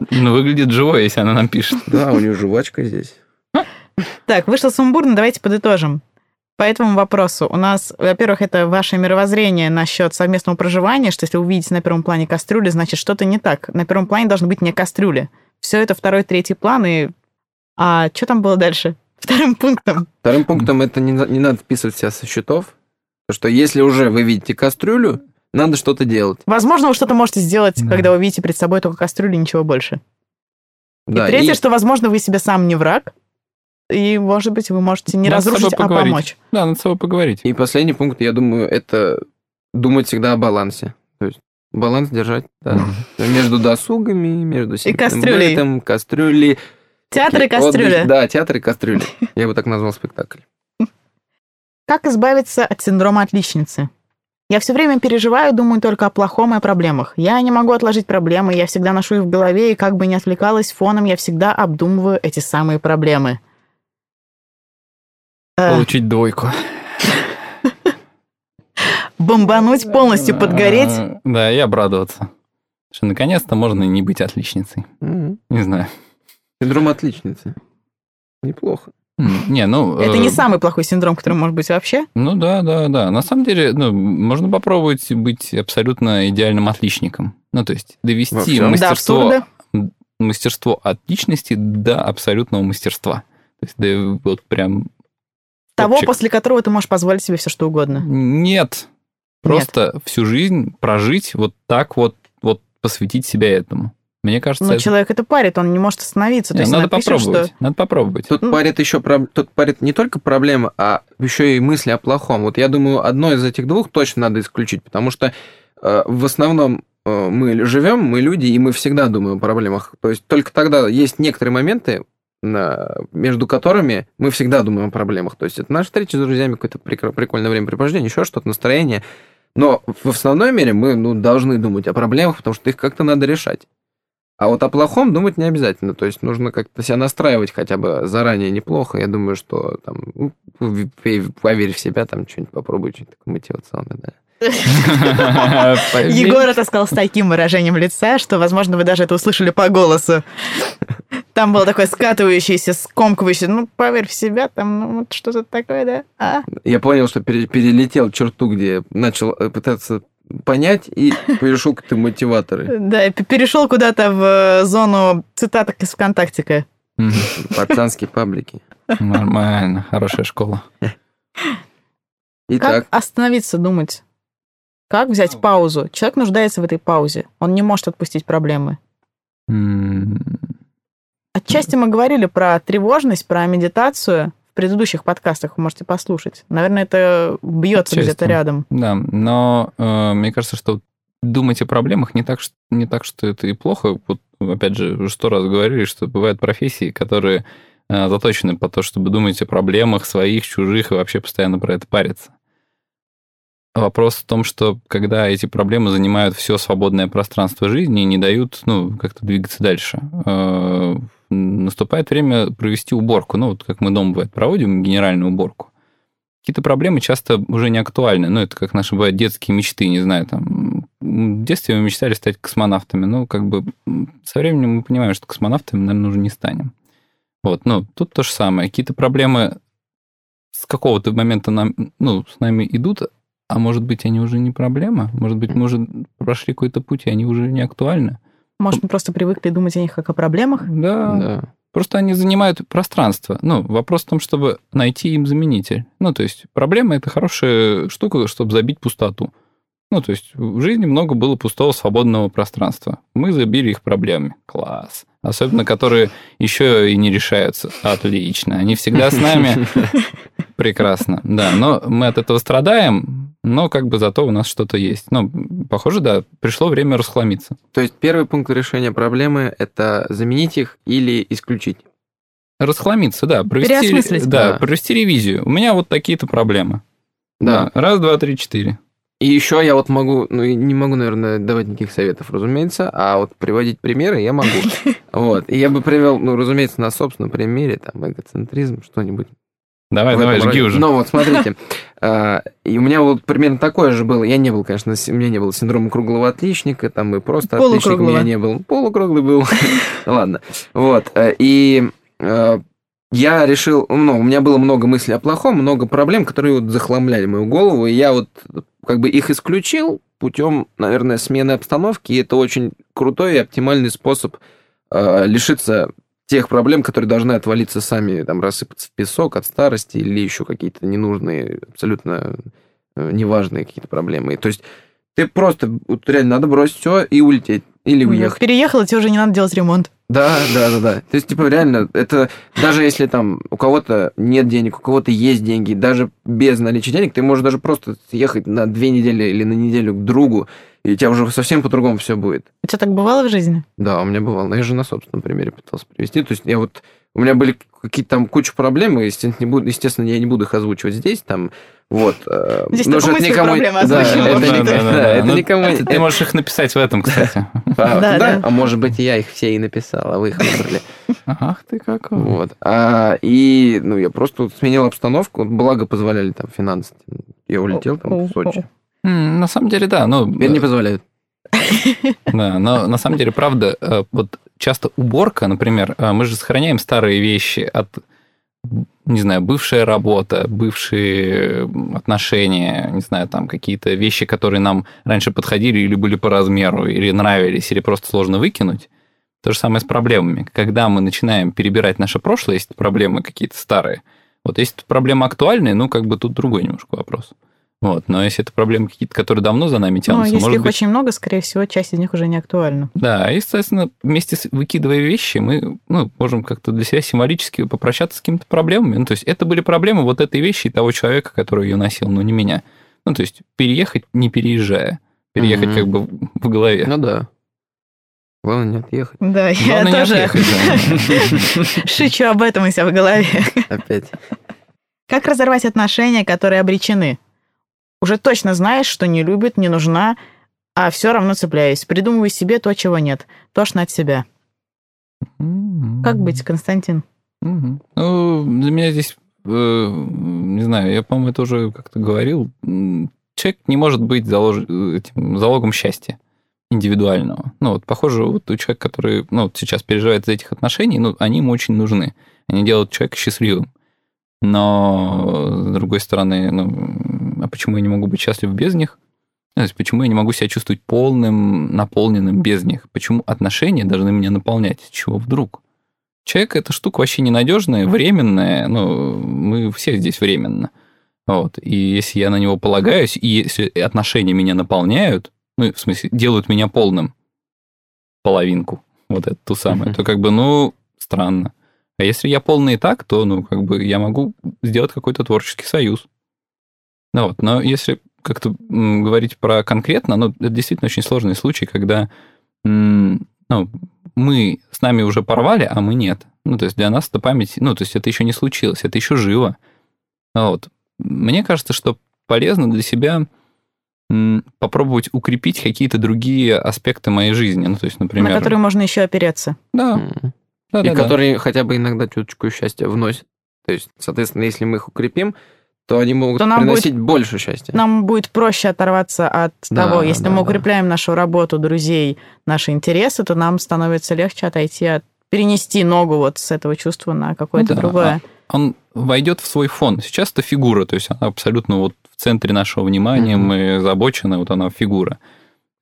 Ну, выглядит живой, если она нам пишет.
Да, у нее жвачка здесь.
так, вышло сумбурно, давайте подытожим. По этому вопросу у нас, во-первых, это ваше мировоззрение насчет совместного проживания, что если вы увидите на первом плане кастрюли, значит, что-то не так. На первом плане должны быть не кастрюли. Все это второй, третий план, и... А что там было дальше? Вторым пунктом.
Вторым пунктом это не, не надо списывать себя со счетов. Потому что если уже вы видите кастрюлю, надо что-то делать.
Возможно, вы что-то можете сделать,
Да.
когда вы видите перед собой только кастрюлю и ничего больше.
Да,
и третье,
и-
что, возможно, вы себе сам не враг, и, может быть, вы можете не
Надо
разрушить, а помочь.
Да, надо с собой поговорить.
И последний пункт, я думаю, это думать всегда о балансе. То есть баланс держать да, между досугами, между семейным
кастрюлей.
бытом, кастрюли.
Театр и кастрюля.
Да, театр и кастрюли. Я бы так назвал спектакль.
Как избавиться от синдрома отличницы? Я все время переживаю, думаю только о плохом и о проблемах. Я не могу отложить проблемы, я всегда ношу их в голове, и как бы ни отвлекалась фоном, я всегда обдумываю эти самые проблемы. Э,
Получить двойку.
бомбануть, полностью подгореть.
А, Да, и обрадоваться. Что наконец-то можно не быть отличницей. Не знаю.
Синдром отличницы. Неплохо.
Не, ну...
Это
э,
не самый плохой синдром, который может быть вообще.
Ну да, да, да. На самом деле, ну, можно попробовать быть абсолютно идеальным отличником. Ну, то есть довести
всём?
До
мастерство, мастерство отличности до абсолютного мастерства. То есть да, вот прям
Того,
топчик.
после которого ты можешь позволить себе все что угодно.
Нет. Просто всю жизнь прожить вот так вот, вот посвятить себя этому. Мне кажется,
Но
это-
человек это парит, он не может остановиться. То
Не,
есть
надо
напишет,
попробовать.
что
Надо попробовать.
Тут
Ну.
парит еще про... тут парит не только проблемы, а еще и мысли о плохом. Вот я думаю, одно из этих двух точно надо исключить, потому что э, в основном э, мы живем, мы люди, и мы всегда думаем о проблемах. То есть только тогда есть некоторые моменты, на- между которыми мы всегда думаем о проблемах. То есть это наши встречи с друзьями, какое-то прикольное времяпрепровождение, еще что-то, настроение. Но в основной мере мы ну, должны думать о проблемах, потому что их как-то надо решать. А вот о плохом думать не обязательно. То есть нужно как-то себя настраивать хотя бы заранее неплохо. Я думаю, что там ну, поверь в себя, там что-нибудь попробуй, что-нибудь такое мотивационное, да.
Егор это сказал с таким выражением лица, что, возможно, вы даже это услышали по голосу. Там было такое скатывающееся, скомкивающееся, ну, поверь в себя, там ну, вот что-то такое, да? А?
Я понял, что пере- перелетел черту, где начал пытаться понять и перешел к этому мотиваторы.
Да, перешел куда-то в э, зону цитаток из ВКонтактика.
Пацанские паблики.
Нормально, хорошая школа.
Итак,
Как остановиться, думать? Как взять паузу? Человек нуждается в этой паузе. Он не может отпустить проблемы. Отчасти мы говорили про тревожность, про медитацию в предыдущих подкастах, вы можете послушать. Наверное, это бьется где-то рядом.
Да, но э, мне кажется, что думать о проблемах не так, что, не так, что это и плохо. Вот, опять же, уже сто раз говорили, что бывают профессии, которые э, заточены по то, чтобы думать о проблемах своих, чужих и вообще постоянно про это париться. Вопрос в том, что когда эти проблемы занимают все свободное пространство жизни и не дают, ну, как-то двигаться дальше, э, наступает время провести уборку. Ну, вот как мы дома, бывает, проводим генеральную уборку. Какие-то проблемы часто уже не актуальны. Ну, это как наши бывают детские мечты, не знаю, там... В детстве мы мечтали стать космонавтами. Ну, как бы со временем мы понимаем, что космонавтами, наверное, уже не станем. Вот, ну, тут то же самое. Какие-то проблемы с какого-то момента нам, ну, с нами идут, а может быть, они уже не проблема? Может быть, мы уже прошли какой-то путь, и они уже не актуальны?
Может, мы просто привыкли думать о них как о проблемах?
Да,
да.
Просто они занимают пространство. Ну, вопрос в том, чтобы найти им заменитель. Ну, то есть проблема – это хорошая штука, чтобы забить пустоту. Ну, то есть в жизни много было пустого свободного пространства. Мы забили их проблемами. Класс. Особенно, которые еще и не решаются. Отлично. Они всегда с нами. Прекрасно. Да, но мы от этого страдаем, но как бы зато у нас что-то есть. Ну, похоже, да, пришло время расхламиться.
То есть первый пункт решения проблемы – это заменить их или исключить.
Расхламиться, да. Провести,
Переосмыслить.
Да,
Да.
провести ревизию. У меня вот такие-то проблемы.
Да.
Раз, два, три, четыре.
И еще я вот могу, ну, не могу, наверное, давать никаких советов, разумеется, а вот приводить примеры я могу. Вот. И я бы привел, ну, разумеется, на собственном примере, там, эгоцентризм, что-нибудь.
Давай, давай, жги уже.
Ну, вот смотрите. а, И у меня вот примерно такое же было. Я не был, конечно, у меня не было синдрома круглого отличника, там и просто отличник у меня не был. Полукруглый был. Ладно. Вот. э, И э, я решил, ну, у меня было много мыслей о плохом, много проблем, которые вот захламляли мою голову, и я вот как бы их исключил путем, наверное, смены обстановки, и это очень крутой и оптимальный способ э, лишиться тех проблем, которые должны отвалиться сами, там, рассыпаться в песок от старости или еще какие-то ненужные, абсолютно э, неважные какие-то проблемы. То есть ты просто, вот реально надо бросить все и улететь, или уехать.
Переехал, и тебе уже не надо делать ремонт.
Да, да, да, да. То есть, типа, реально, это даже если там у кого-то нет денег, у кого-то есть деньги, даже без наличия денег, ты можешь даже просто съехать на две недели или на неделю к другу, и у тебя уже совсем по-другому все будет.
У тебя так бывало в жизни?
Да, у меня бывало. Но я же на собственном примере пытался привести. То есть я вот... У меня были какие-то там куча проблем, и, естественно, не буду, естественно, я не буду их озвучивать здесь, там, вот. э,
Здесь
что
мы
это никому...
проблемы
Да,
озвучиваем.
это
Да,
никому-
да, да,
да,
да.
это
Ну,
никому...
это Ты можешь их написать в этом, кстати.
А,
Да,
да,
да.
А может быть, и я их все и написал, а вы их выбрали.
Ах ты какой.
Вот. А, и, ну, я просто сменил обстановку, благо позволяли там финансы. Я улетел там в Сочи.
На самом деле, да. Ну,
Теперь не позволяют.
Да, но на самом деле, правда, э, вот часто уборка, например, э, мы же сохраняем старые вещи от не знаю, бывшая работа, бывшие отношения, не знаю, там какие-то вещи, которые нам раньше подходили или были по размеру, или нравились, или просто сложно выкинуть. То же самое с проблемами. Когда мы начинаем перебирать наше прошлое, есть проблемы какие-то старые. Вот если проблема актуальная, ну, как бы тут другой немножко вопрос. Вот. Но если это проблемы какие-то, которые давно за нами тянутся,
Ну, если
может
их
быть...
очень много, скорее всего, часть из них уже не актуальна.
Да, и, соответственно, вместе с выкидывая вещи, мы ну, можем как-то для себя символически попрощаться с какими-то проблемами. Ну, то есть это были проблемы вот этой вещи и того человека, который ее носил, но не меня. Ну, то есть переехать, не переезжая. Переехать
Мгм.
как бы в голове.
Ну да. Главное не отъехать.
Да, я
Главное не
тоже
отъехать, да.
шучу об этом у себя в голове.
Опять.
Как разорвать отношения, которые обречены? Уже точно знаешь, что не любит, не нужна, а все равно цепляюсь. Придумываю себе то, чего нет. Тошно от себя. Как быть, Константин?
Мгм. Ну, для меня здесь, э, не знаю, я, по-моему, это уже как-то говорил, человек не может быть залож- этим залогом счастья индивидуального. Ну, вот, похоже, вот у человека, который ну, вот сейчас переживает из этих отношений, ну, они ему очень нужны. Они делают человека счастливым. Но, с другой стороны, ну, а почему я не могу быть счастлив без них? То есть, почему я не могу себя чувствовать полным, наполненным без них? Почему отношения должны меня наполнять? С чего вдруг? Человек это штука вообще ненадежная, временная. Ну, мы все здесь временно. Вот. И если я на него полагаюсь, и если отношения меня наполняют, ну, в смысле, делают меня полным, половинку, вот эту ту самую, то как бы, ну, странно. А если я полный и так, то, ну, как бы я могу сделать какой-то творческий союз. Ну вот, но если как-то говорить про конкретно, ну, это действительно очень сложный случай, когда ну, мы с нами уже порвали, а мы нет. Ну, то есть для нас это память, ну, то есть это еще не случилось, это еще живо. Ну Вот. Мне кажется, что полезно для себя попробовать укрепить какие-то другие аспекты моей жизни. Ну, то есть, например...
На которые можно еще опереться.
Да,
М.
да,
И
да, да.
которые хотя бы иногда чуточку счастья вносят. То есть, соответственно, если мы их укрепим, то они могут
То нам
приносить больше счастья.
Нам будет проще оторваться от
Да,
того, если
да,
мы
да.
укрепляем нашу работу, друзей, наши интересы, то нам становится легче отойти от перенести ногу вот с этого чувства на какое-то
Ну да,
другое.
он войдет в свой фон. Сейчас это фигура, то есть она абсолютно вот в центре нашего внимания,
Мгм.
мы забочены, вот она фигура.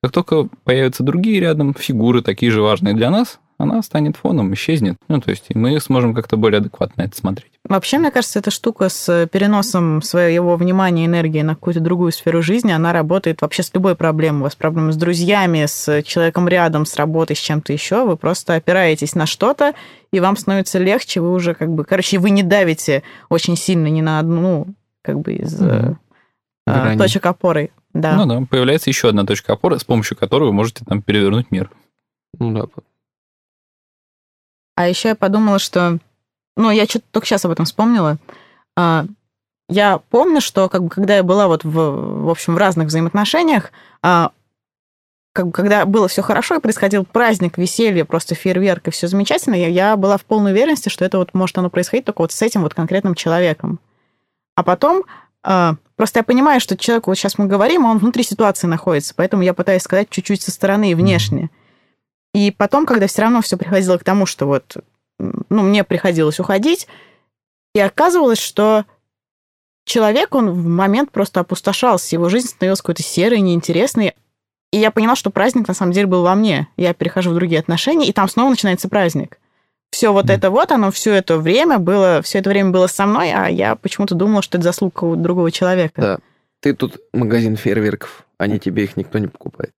Как только появятся другие рядом фигуры, такие же важные для нас, она станет фоном, исчезнет. Ну, то есть и мы сможем как-то более адекватно это смотреть.
Вообще, мне кажется, эта штука с переносом своего внимания и энергии на какую-то другую сферу жизни, она работает вообще с любой проблемой. У вас проблемы с друзьями, с человеком рядом, с работой, с чем-то еще. Вы просто опираетесь на что-то, и вам становится легче. Вы уже как бы... Короче, вы не давите очень сильно ни на одну как бы из
Мгм.
э,
Грани.
точек опоры. Да.
Ну да, появляется еще одна точка опоры, с помощью которой вы можете там перевернуть мир.
Ну да.
А еще я подумала, что... Ну, я что-то только сейчас об этом вспомнила. А, Я помню, что как бы, когда я была вот в, в общем в разных взаимоотношениях, а, как бы, когда было все хорошо и происходил праздник, веселье, просто фейерверк и все замечательно, я, была в полной уверенности, что это вот может оно происходить только вот с этим вот конкретным человеком. А потом а, просто я понимаю, что человеку вот сейчас мы говорим, он внутри ситуации находится, поэтому я пытаюсь сказать чуть-чуть со стороны и внешне. И потом, когда все равно все приходило к тому, что вот, ну, мне приходилось уходить, и оказывалось, что человек, он в момент просто опустошался, его жизнь становилась какой-то серой, неинтересной. И я поняла, что праздник на самом деле был во мне. Я перехожу в другие отношения, и там снова начинается праздник. Все вот
Мгм.
это вот, оно все это время было, все это время было со мной, а я почему-то думала, что это заслуга какого-то другого человека.
Да. Ты тут магазин фейерверков, а не тебе их никто не покупает.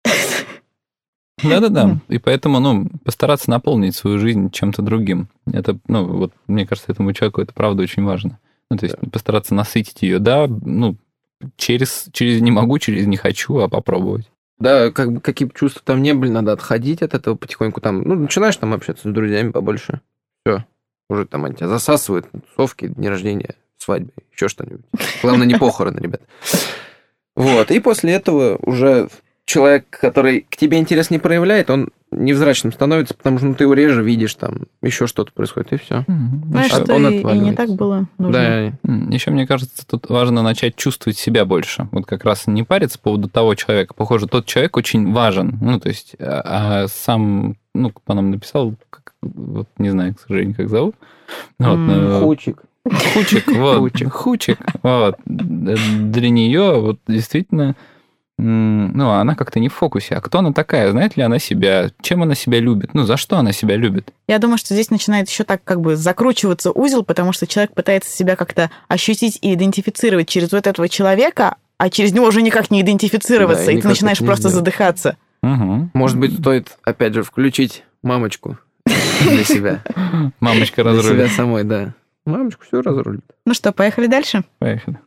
Да-да-да. И поэтому, ну, постараться наполнить свою жизнь чем-то другим. Это, ну, вот, мне кажется, этому человеку это правда очень важно. Ну, то есть постараться насытить ее, да, ну, через, через не могу, через не хочу, а попробовать.
Да, как бы какие бы чувства там не были, надо отходить от этого потихоньку. Там, ну, начинаешь там общаться с друзьями побольше. Все. Уже там они тебя засасывают, тусовки, дни рождения, свадьбы, еще что-нибудь. Главное, не похороны, ребят. Вот. И после этого уже человек, который к тебе интерес не проявляет, он невзрачным становится, потому что ну, ты его реже видишь, там еще что-то происходит, и все.
Знаешь,
А
что
он
и, и не так было нужно.
Да,
Еще, мне кажется, тут важно начать чувствовать себя больше. Вот как раз не париться по поводу того человека. Похоже, тот человек очень важен. Ну, то есть, а, а сам, ну, кто нам написал, как- вот не знаю, к сожалению, как зовут. Вот, но-
Хучик.
Хучик, вот.
Хучик.
Хучик. Вот. Для нее вот действительно ну, она как-то не в фокусе. А кто она такая? Знает ли она себя? Чем она себя любит? Ну, за что она себя любит?
Я думаю, что здесь начинает еще так как бы закручиваться узел, потому что человек пытается себя как-то ощутить и идентифицировать через вот этого человека, а через него уже никак не идентифицироваться,
Да, и
и ты начинаешь просто
сделать.
задыхаться.
Угу.
Может быть, стоит, опять же, включить мамочку для себя.
Мамочка
Для себя
разрулит.
самой, да. Мамочку все разрулит.
Ну что, поехали дальше?
Поехали.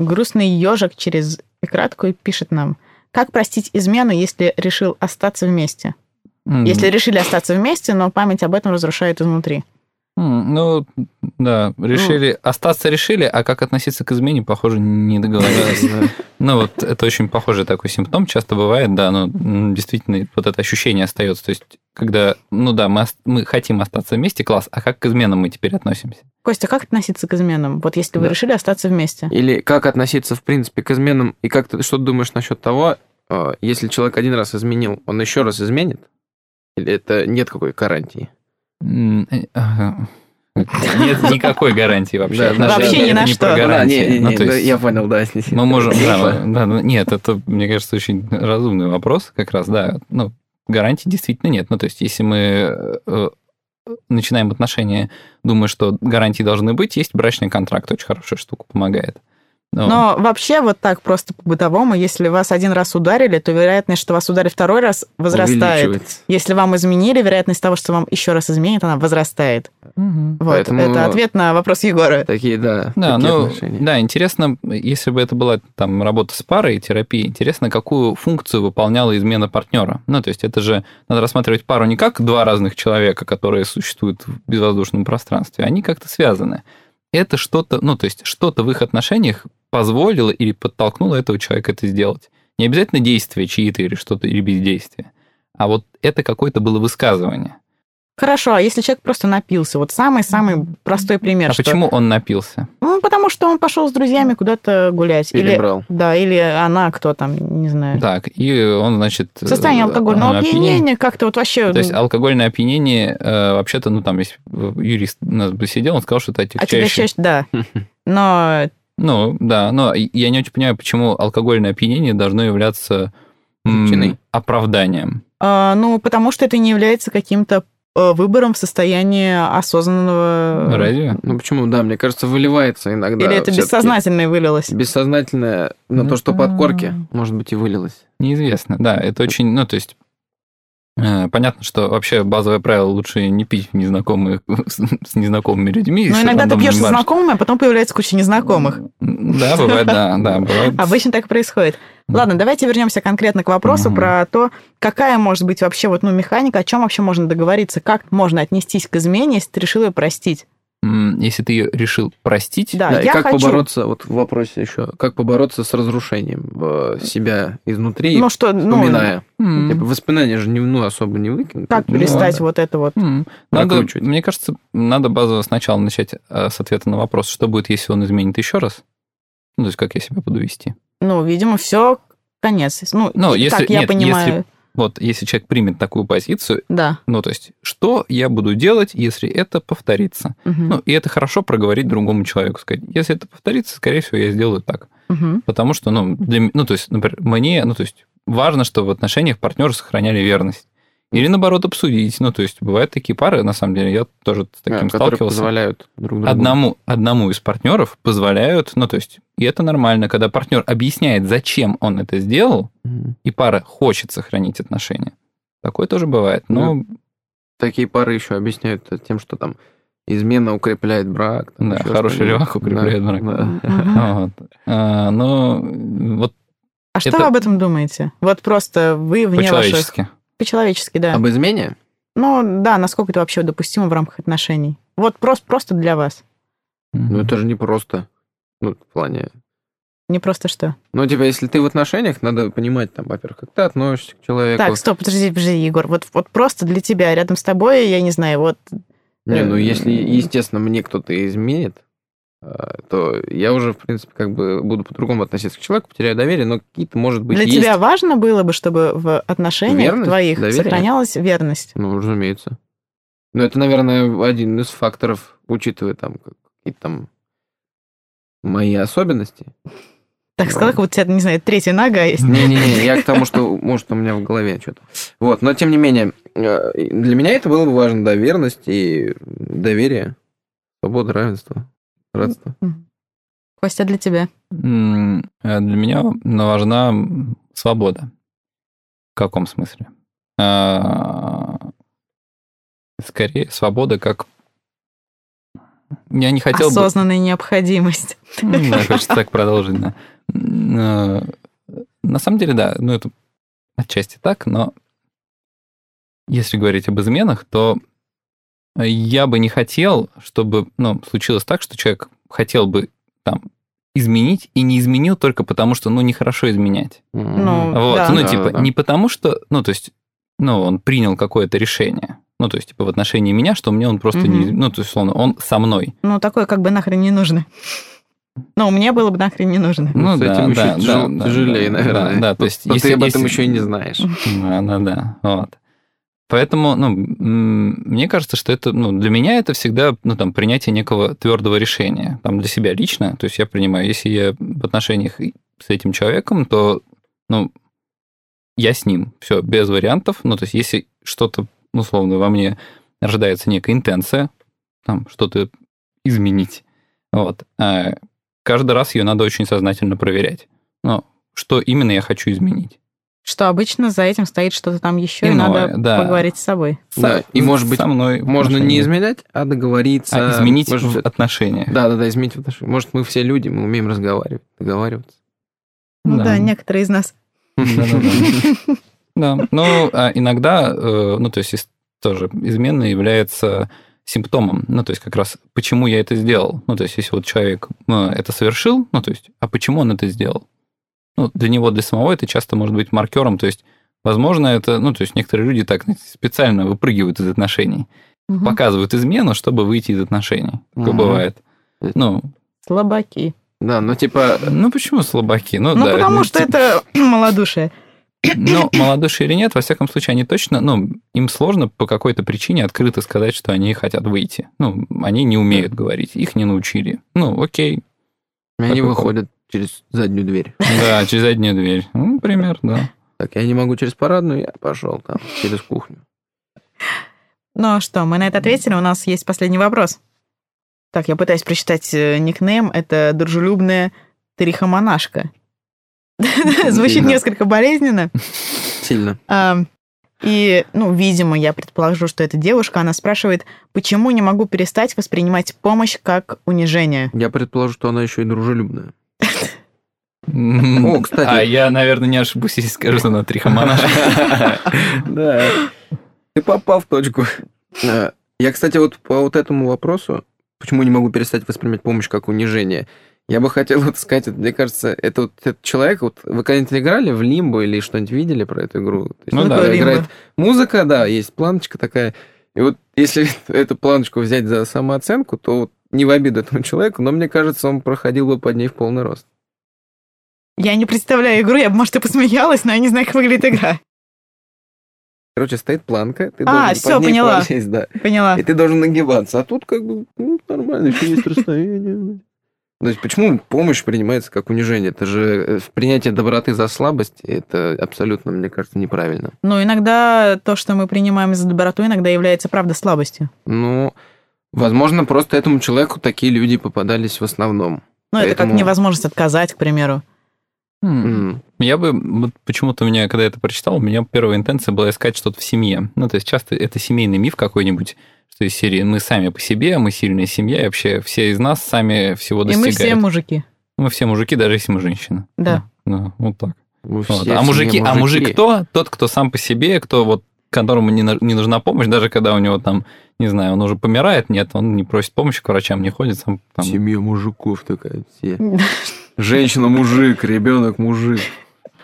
Грустный ежик через экратку и пишет нам. Как простить измену, если решил остаться вместе?
М,
Если решили остаться вместе, но память об этом разрушает изнутри.
м, Ну, да, решили, остаться решили, а как относиться к измене, похоже, не договорились. Ну, вот это очень похожий такой симптом, часто бывает, да, но действительно вот это ощущение остается. То есть, когда, ну да, мы, мы хотим остаться вместе, класс, а как к изменам мы теперь относимся?
Костя, как относиться к изменам? Вот если вы
Да.
решили остаться вместе.
Или как относиться, в принципе, к изменам, и как ты что думаешь насчет того, э, если человек один раз изменил, он еще раз изменит? Или это нет какой гарантии?
Э. Нет никакой гарантии вообще.
Да,
вообще ни на что. Да,
гарантии. Ну, то есть
я понял, да.
Мы можем... Да, да, да, нет, это, мне кажется, очень разумный вопрос как раз, да. Ну, гарантий действительно нет. Ну, то есть, если мы э, начинаем отношения, думая, что гарантии должны быть, есть брачный контракт, очень хорошая штука, помогает. Ну,
Но вообще вот так просто по-бытовому, если вас один раз ударили, то вероятность, что вас ударят второй раз, возрастает. Если вам изменили, вероятность того, что вам еще раз изменят, она возрастает.
мгм.
Вот,
Поэтому-
это ответ на вопрос Егора.
Такие, да,
Да,
такие
ну,
отношения.
да, интересно, если бы это была там работа с парой, терапия, интересно, какую функцию выполняла измена партнера. Ну, то есть это же надо рассматривать пару не как два разных человека, которые существуют в безвоздушном пространстве, они как-то связаны. Это что-то, ну, то есть что-то в их отношениях позволило или подтолкнуло этого человека это сделать. Не обязательно действия чьи-то или что-то, или бездействие. А вот это какое-то было высказывание.
Хорошо, а если человек просто напился? Вот самый-самый простой пример.
а
что-
почему он напился?
Ну, потому что он пошел с друзьями куда-то гулять. Или,
Перебрал.
да, или она, кто там, не знаю.
Так, и он, значит...
Состояние
э,
алкогольного
опьянение.
опьянения как-то вот вообще...
То есть алкогольное опьянение, э, вообще-то, ну, там есть юрист у нас бы сидел, он сказал, что это отягчающее.
чаще, да. Но
Ну, да, но я не очень понимаю, почему алкогольное опьянение должно являться м,
Причиной.
оправданием.
А, ну, потому что это не является каким-то э, выбором в состоянии осознанного...
Разве?
Ну почему, да, мне кажется, выливается иногда.
Или это
всё-таки.
бессознательно вылилось?
Бессознательное, на то, что под корки, может быть, и вылилось.
Неизвестно, да, это очень, ну, то есть Понятно, что вообще базовое правило лучше не пить в незнакомых, с незнакомыми людьми.
Но иногда ты пьешь с знакомыми, а потом появляется куча незнакомых.
Да, бывает, да, да, бывает.
Обычно так и происходит. Ладно, давайте вернемся конкретно к вопросу
Мгм.
про то, какая может быть вообще вот, ну, механика, о чем вообще можно договориться, как можно отнестись к измене, если ты решил ее простить.
Если ты ее решил простить,
Да,
Да,
я
как
хочу...
побороться, вот в вопросе еще, как побороться с разрушением э, себя изнутри,
Ну, что, ну,
вспоминая.
м,
Типа, воспоминания же не, ну, особо не выкинуть.
как
Ну,
перестать
да.
вот это вот?
Надо, мне кажется, надо базово сначала начать э, с ответа на вопрос, что будет, если он изменит еще раз. Ну, то есть, как я себя буду вести.
Ну, видимо, все конец. Ну,
Ну, если-
так я
нет,
понимаю.
если- Вот, если человек примет такую позицию,
Да.
ну, то есть, что я буду делать, если это повторится?
Мгм.
Ну, и это хорошо проговорить другому человеку, сказать, если это повторится, скорее всего, я сделаю так.
Мгм.
Потому что, ну, для, ну, то есть, например, мне, ну, то есть, важно, чтобы в отношениях партнеры сохраняли верность. Или, наоборот, обсудить. Ну, то есть, бывают такие пары, на самом деле, я тоже с
Да,
таким
которые
сталкивался.
позволяют друг другу.
одному, одному из партнеров позволяют, ну, то есть, и это нормально, когда партнер объясняет, зачем он это сделал,
Мгм.
и пара хочет сохранить отношения. Такое тоже бывает. Но,
Ну, Такие пары еще объясняют тем, что там измена укрепляет брак. там
Да, хороший левак укрепляет
Да,
брак.
да.
Вот. А, но вот
А что
это-
вы об этом думаете? Вот просто вы вне ваших...
по-человечески.
Да.
Об измене?
Ну, да, насколько это вообще допустимо в рамках отношений. Вот просто, просто для вас.
Ну, это же не просто. Ну, в плане...
Не просто что.
Ну, типа, если ты в отношениях, надо понимать, там, во-первых, как ты относишься к человеку.
Так, стоп, подожди, подожди, Егор. Вот, вот просто для тебя, рядом с тобой, я не знаю, вот...
Не, ну,
э,
если, естественно, мне кто-то изменит, то я уже, в принципе, как бы буду по-другому относиться к человеку, потеряю доверие, но какие-то, может быть,
Для
есть...
тебя важно было бы, чтобы в отношениях
Верность,
твоих
доверие?
сохранялась верность?
Ну, разумеется. Ну, это, наверное, один из факторов, учитывая там какие-то там мои особенности.
Так сказал, как будто у тебя, не знаю, третья нога есть.
Не-не-не, я к тому, что, может, у меня в голове что-то. Вот, но тем не менее, э, для меня это было бы важно, да, верность и доверие, свобода, равенство,
Мгм. Костя, для тебя.
Э, Для меня важна свобода. В каком смысле? А, Скорее, свобода как... Я не хотел бы...
Осознанная необходимость.
Ну, Не знаю, хочется так продолжить, да. Э, На самом деле, да, ну это отчасти так, но если говорить об изменах, то я бы не хотел, чтобы ну, случилось так, что человек хотел бы там изменить и не изменил только потому, что ну нехорошо изменять.
Ну,
Вот,
да.
ну типа
да, да.
не потому, что, ну то есть, ну он принял какое-то решение, ну то есть типа в отношении меня, что мне он просто не,
Мгм.
ну то есть условно он со мной.
Ну, такое как бы нахрен не нужно. Ну, мне было бы нахрен не нужно.
Ну, с
да,
этим еще
да,
тяжел-
да,
тяжелее,
да,
наверное.
Да, да, то есть
Но
если-
ты об этом
если-
еще и не знаешь.
Да, да, да, вот. Поэтому, ну, мне кажется, что это, ну, для меня это всегда, ну, там, принятие некого твердого решения, там, для себя лично, то есть я принимаю, если я в отношениях с этим человеком, то, ну, я с ним, все, без вариантов, ну, то есть если что-то, условно, во мне рождается некая интенция, там, что-то изменить, вот, а каждый раз ее надо очень сознательно проверять, ну, что именно я хочу изменить.
Что обычно за этим стоит что-то там еще, и
Иное,
надо
да.
поговорить с собой.
Да,
Со-
и, может быть,
со мной
Можно не изменять, а договориться.
а изменить
Может,
в отношениях.
Да, да, да, изменить в отношениях. Может, мы все люди, мы умеем разговаривать, договариваться.
Ну да,
Да.
некоторые из нас.
Да-да-да. Да, ну, а иногда, э, ну, то есть тоже измена является симптомом, ну, то есть как раз почему я это сделал. Ну, то есть если вот человек э, это совершил, ну, то есть, а почему он это сделал? Ну, для него, для самого это часто может быть маркером, то есть, возможно, это, ну, то есть некоторые люди так знаете, специально выпрыгивают из отношений,
Мгм.
показывают измену, чтобы выйти из отношений. Такое
Мгм.
бывает. Ну,
Слабаки.
Да, ну типа,
ну почему слабаки? Ну,
Ну,
да,
потому
ну,
что
типа-
это малодушие.
Ну, малодушие или нет, во всяком случае, они точно, ну, им сложно по какой-то причине открыто сказать, что они хотят выйти. Ну, они не умеют говорить, их не научили. Ну, окей,
они выходят через заднюю дверь.
да, через заднюю дверь. Ну, пример, да.
Так, я не могу через парадную, я пошел там, через кухню.
Ну что, мы на это ответили, у нас есть последний вопрос. Так, я пытаюсь прочитать э, никнейм, это дружелюбная трихомонашка. Звучит несколько болезненно.
Сильно.
А, И, ну, видимо, я предположу, что это девушка, она спрашивает, почему не могу перестать воспринимать помощь как унижение?
Я предположу, что она еще и дружелюбная.
О,
кстати.
А я, наверное, не ошибусь, если скажу, что она трихомонашка.
Да. Ты попал в точку. Э, Я, кстати, вот по вот этому вопросу, почему не могу перестать воспринимать помощь как унижение, я бы хотел вот сказать, вот мне кажется, это вот этот человек, вот вы когда-нибудь играли в Лимбо или что-нибудь видели про эту игру? То есть
Ну
вот
да.
играет
лимбо.
музыка, да, есть планочка такая. И вот если эту планочку взять за самооценку, то вот не в обиду этому человеку, но мне кажется, он проходил бы под ней в полный рост.
Я не представляю игру, я бы, может, и посмеялась, но я не знаю, как выглядит игра.
Короче, стоит планка, ты
А,
должен
всё,
под ней
поняла.
пролезть, да.
Поняла.
И ты должен нагибаться. А тут как бы ну, нормально, еще есть расстояние. То есть почему помощь принимается как унижение? Это же э, принятие доброты за слабость, это абсолютно, мне кажется, неправильно.
Но иногда то, что мы принимаем за доброту, иногда является, правда, слабостью.
Ну, возможно, просто этому человеку такие люди попадались в основном.
Ну, это как
Поэтому-
невозможность отказать, к примеру.
М. Я бы, вот почему-то у меня, когда я это прочитал, у меня первая интенция была искать что-то в семье. Ну, то есть часто это семейный миф какой-нибудь, что из серии мы сами по себе, мы сильная семья, и вообще все из нас сами всего
И
достигают.
мы все мужики.
Мы все мужики, даже если мы женщины.
Да.
Да, вот так.
Вы
Вот. А
в
мужики,
семье
а мужик
мужики.
кто? Тот, кто сам по себе, кто вот которому не, не нужна помощь, даже когда у него там, не знаю, он уже помирает, нет, он не просит помощи, к врачам не ходит, сам там,
Семья мужиков такая все. Женщина мужик, ребенок мужик.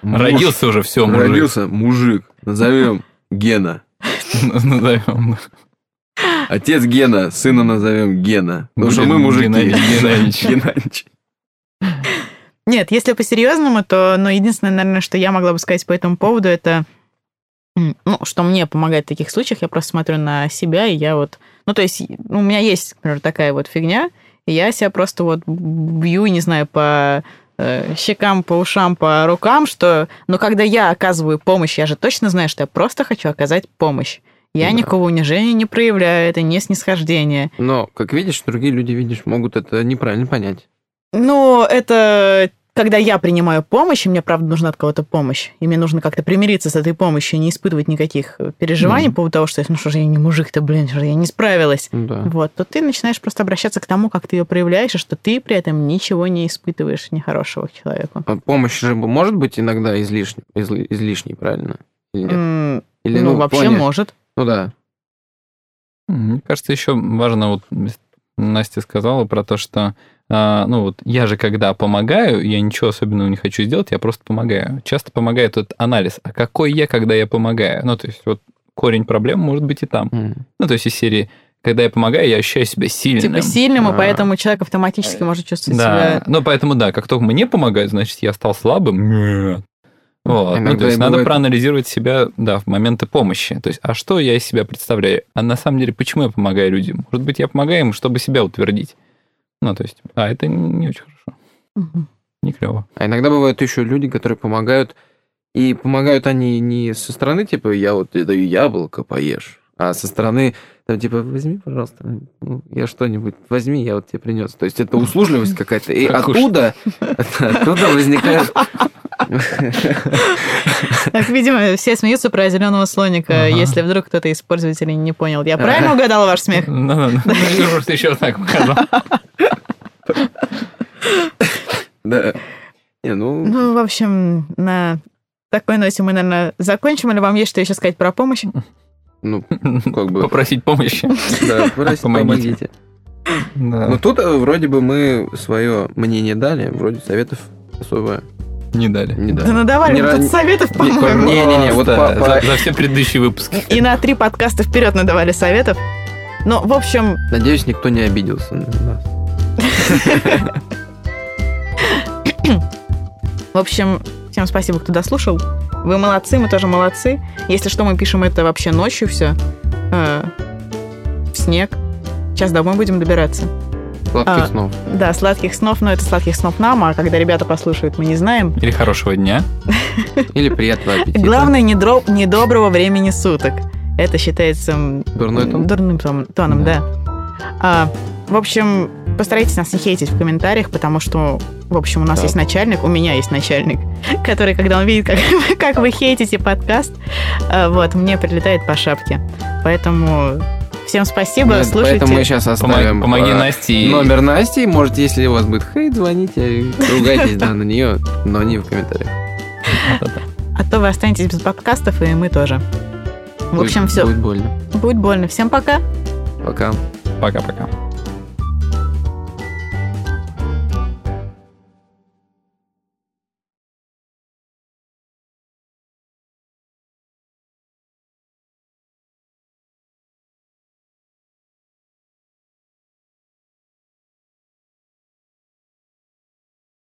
Муж
родился уже, все, мужик.
Родился мужик. Назовем Гена.
Назовем.
Отец Гена, сына назовем Гена. Потому что мы мужики.
Геннадий Геннадьевич.
Геннадьевич.
Нет, если по-серьезному, то, ну, единственное, наверное, что я могла бы сказать по этому поводу, это, ну, что мне помогает в таких случаях, я просто смотрю на себя, и я вот, ну, то есть у меня есть, например, такая вот фигня, Я себя просто вот бью, не знаю, по э, щекам, по ушам, по рукам, что... Но когда я оказываю помощь, я же точно знаю, что я просто хочу оказать помощь. Я
Да.
никакого унижения не проявляю, это не снисхождение.
Но, как видишь, другие люди, видишь, могут это неправильно понять.
Но это когда я принимаю помощь, и мне, правда, нужна от кого-то помощь, и мне нужно как-то примириться с этой помощью и не испытывать никаких э, переживаний
Мгм.
по поводу того, что ну что же я не мужик-то, блин, что же я не справилась.
Ну Да.
Вот, то ты начинаешь просто обращаться к тому, как ты ее проявляешь, и что ты при этом ничего не испытываешь нехорошего к человеку.
А Помощь же может быть иногда излишней, изли- излишней правильно? Или нет?
М,
Или,
ну, вообще
понять.
может.
Ну да.
Мне кажется, еще важно, вот Настя сказала про то, что ну вот я же когда помогаю, я ничего особенного не хочу сделать, я просто помогаю. Часто помогает этот анализ. А какой я, когда я помогаю? Ну, то есть вот корень проблем может быть и там.
М.
Ну, то есть из серии, когда я помогаю, я ощущаю себя сильным.
Типа сильным, и
А.
поэтому человек автоматически может чувствовать
Да,
себя...
ну поэтому да, как только мне помогают, значит, я стал слабым. Нет. Вот. Ну, то есть
и
надо
бывает-
проанализировать себя, да, в моменты помощи. То есть, а что я из себя представляю? А на самом деле, почему я помогаю людям? Может быть, я помогаю им, чтобы себя утвердить. Ну, то есть, а это не очень хорошо,
Мгм.
не клево.
А иногда бывают еще люди, которые помогают, и помогают они не со стороны, типа, я вот тебе даю яблоко, поешь, а со стороны, там, типа, возьми, пожалуйста, ну, я что-нибудь, возьми, я вот тебе принес. То есть это услужливость какая-то, и оттуда, оттуда возникает...
Так, видимо, все смеются про зеленого слоника,
Ага.
если вдруг кто-то из пользователей не понял. Я правильно угадала ваш смех?
Ну, ну, ну, я просто еще так показал.
Да. Не, ну,
Ну, в общем, на такой ноте мы, наверное, закончим. Или вам есть что еще сказать про помощь?
ну, как бы,
Попросить помощи.
да, простите,
Помогите. Да,
Ну, тут э, вроде бы мы свое мнение дали, вроде советов особо
не дали.
не
Да
дали.
надавали
Не
вы тут советов,
не-
по-моему.
Не-не-не, вот
Просто
по- по-
За за все предыдущие выпуски.
И на три подкаста вперед надавали советов. Ну, в общем,
Надеюсь, никто не обиделся на нас.
В общем, всем спасибо, кто дослушал. Вы молодцы, мы тоже молодцы. Если что, мы пишем это вообще ночью все. В снег. Сейчас домой будем добираться.
Сладких
А.
снов.
Да, сладких снов, но это сладких снов нам, а когда ребята послушают, мы не знаем.
Или хорошего дня.
Или приятного аппетита.
Главное, не дро- недоброго времени суток. Это считается
Дурной тон?
дурным тон- тоном, да. А, в общем, постарайтесь нас не хейтить в комментариях, потому что, в общем, у нас
Да.
есть начальник, у меня есть начальник, который, когда он видит, как, вы- как вы хейтите подкаст, а, вот, мне прилетает по шапке. Поэтому всем спасибо,
Нет,
слушайте.
Поэтому мы сейчас оставим
Помоги, помоги
э,
Насте. и-
номер Насти. Можете, если у вас будет хейт, звоните, ругайтесь да, на нее, но не в комментариях.
А то вы останетесь без подкастов, и мы тоже. В общем, все.
Будет больно.
Будет больно. Всем пока.
Пока.
Пока-пока.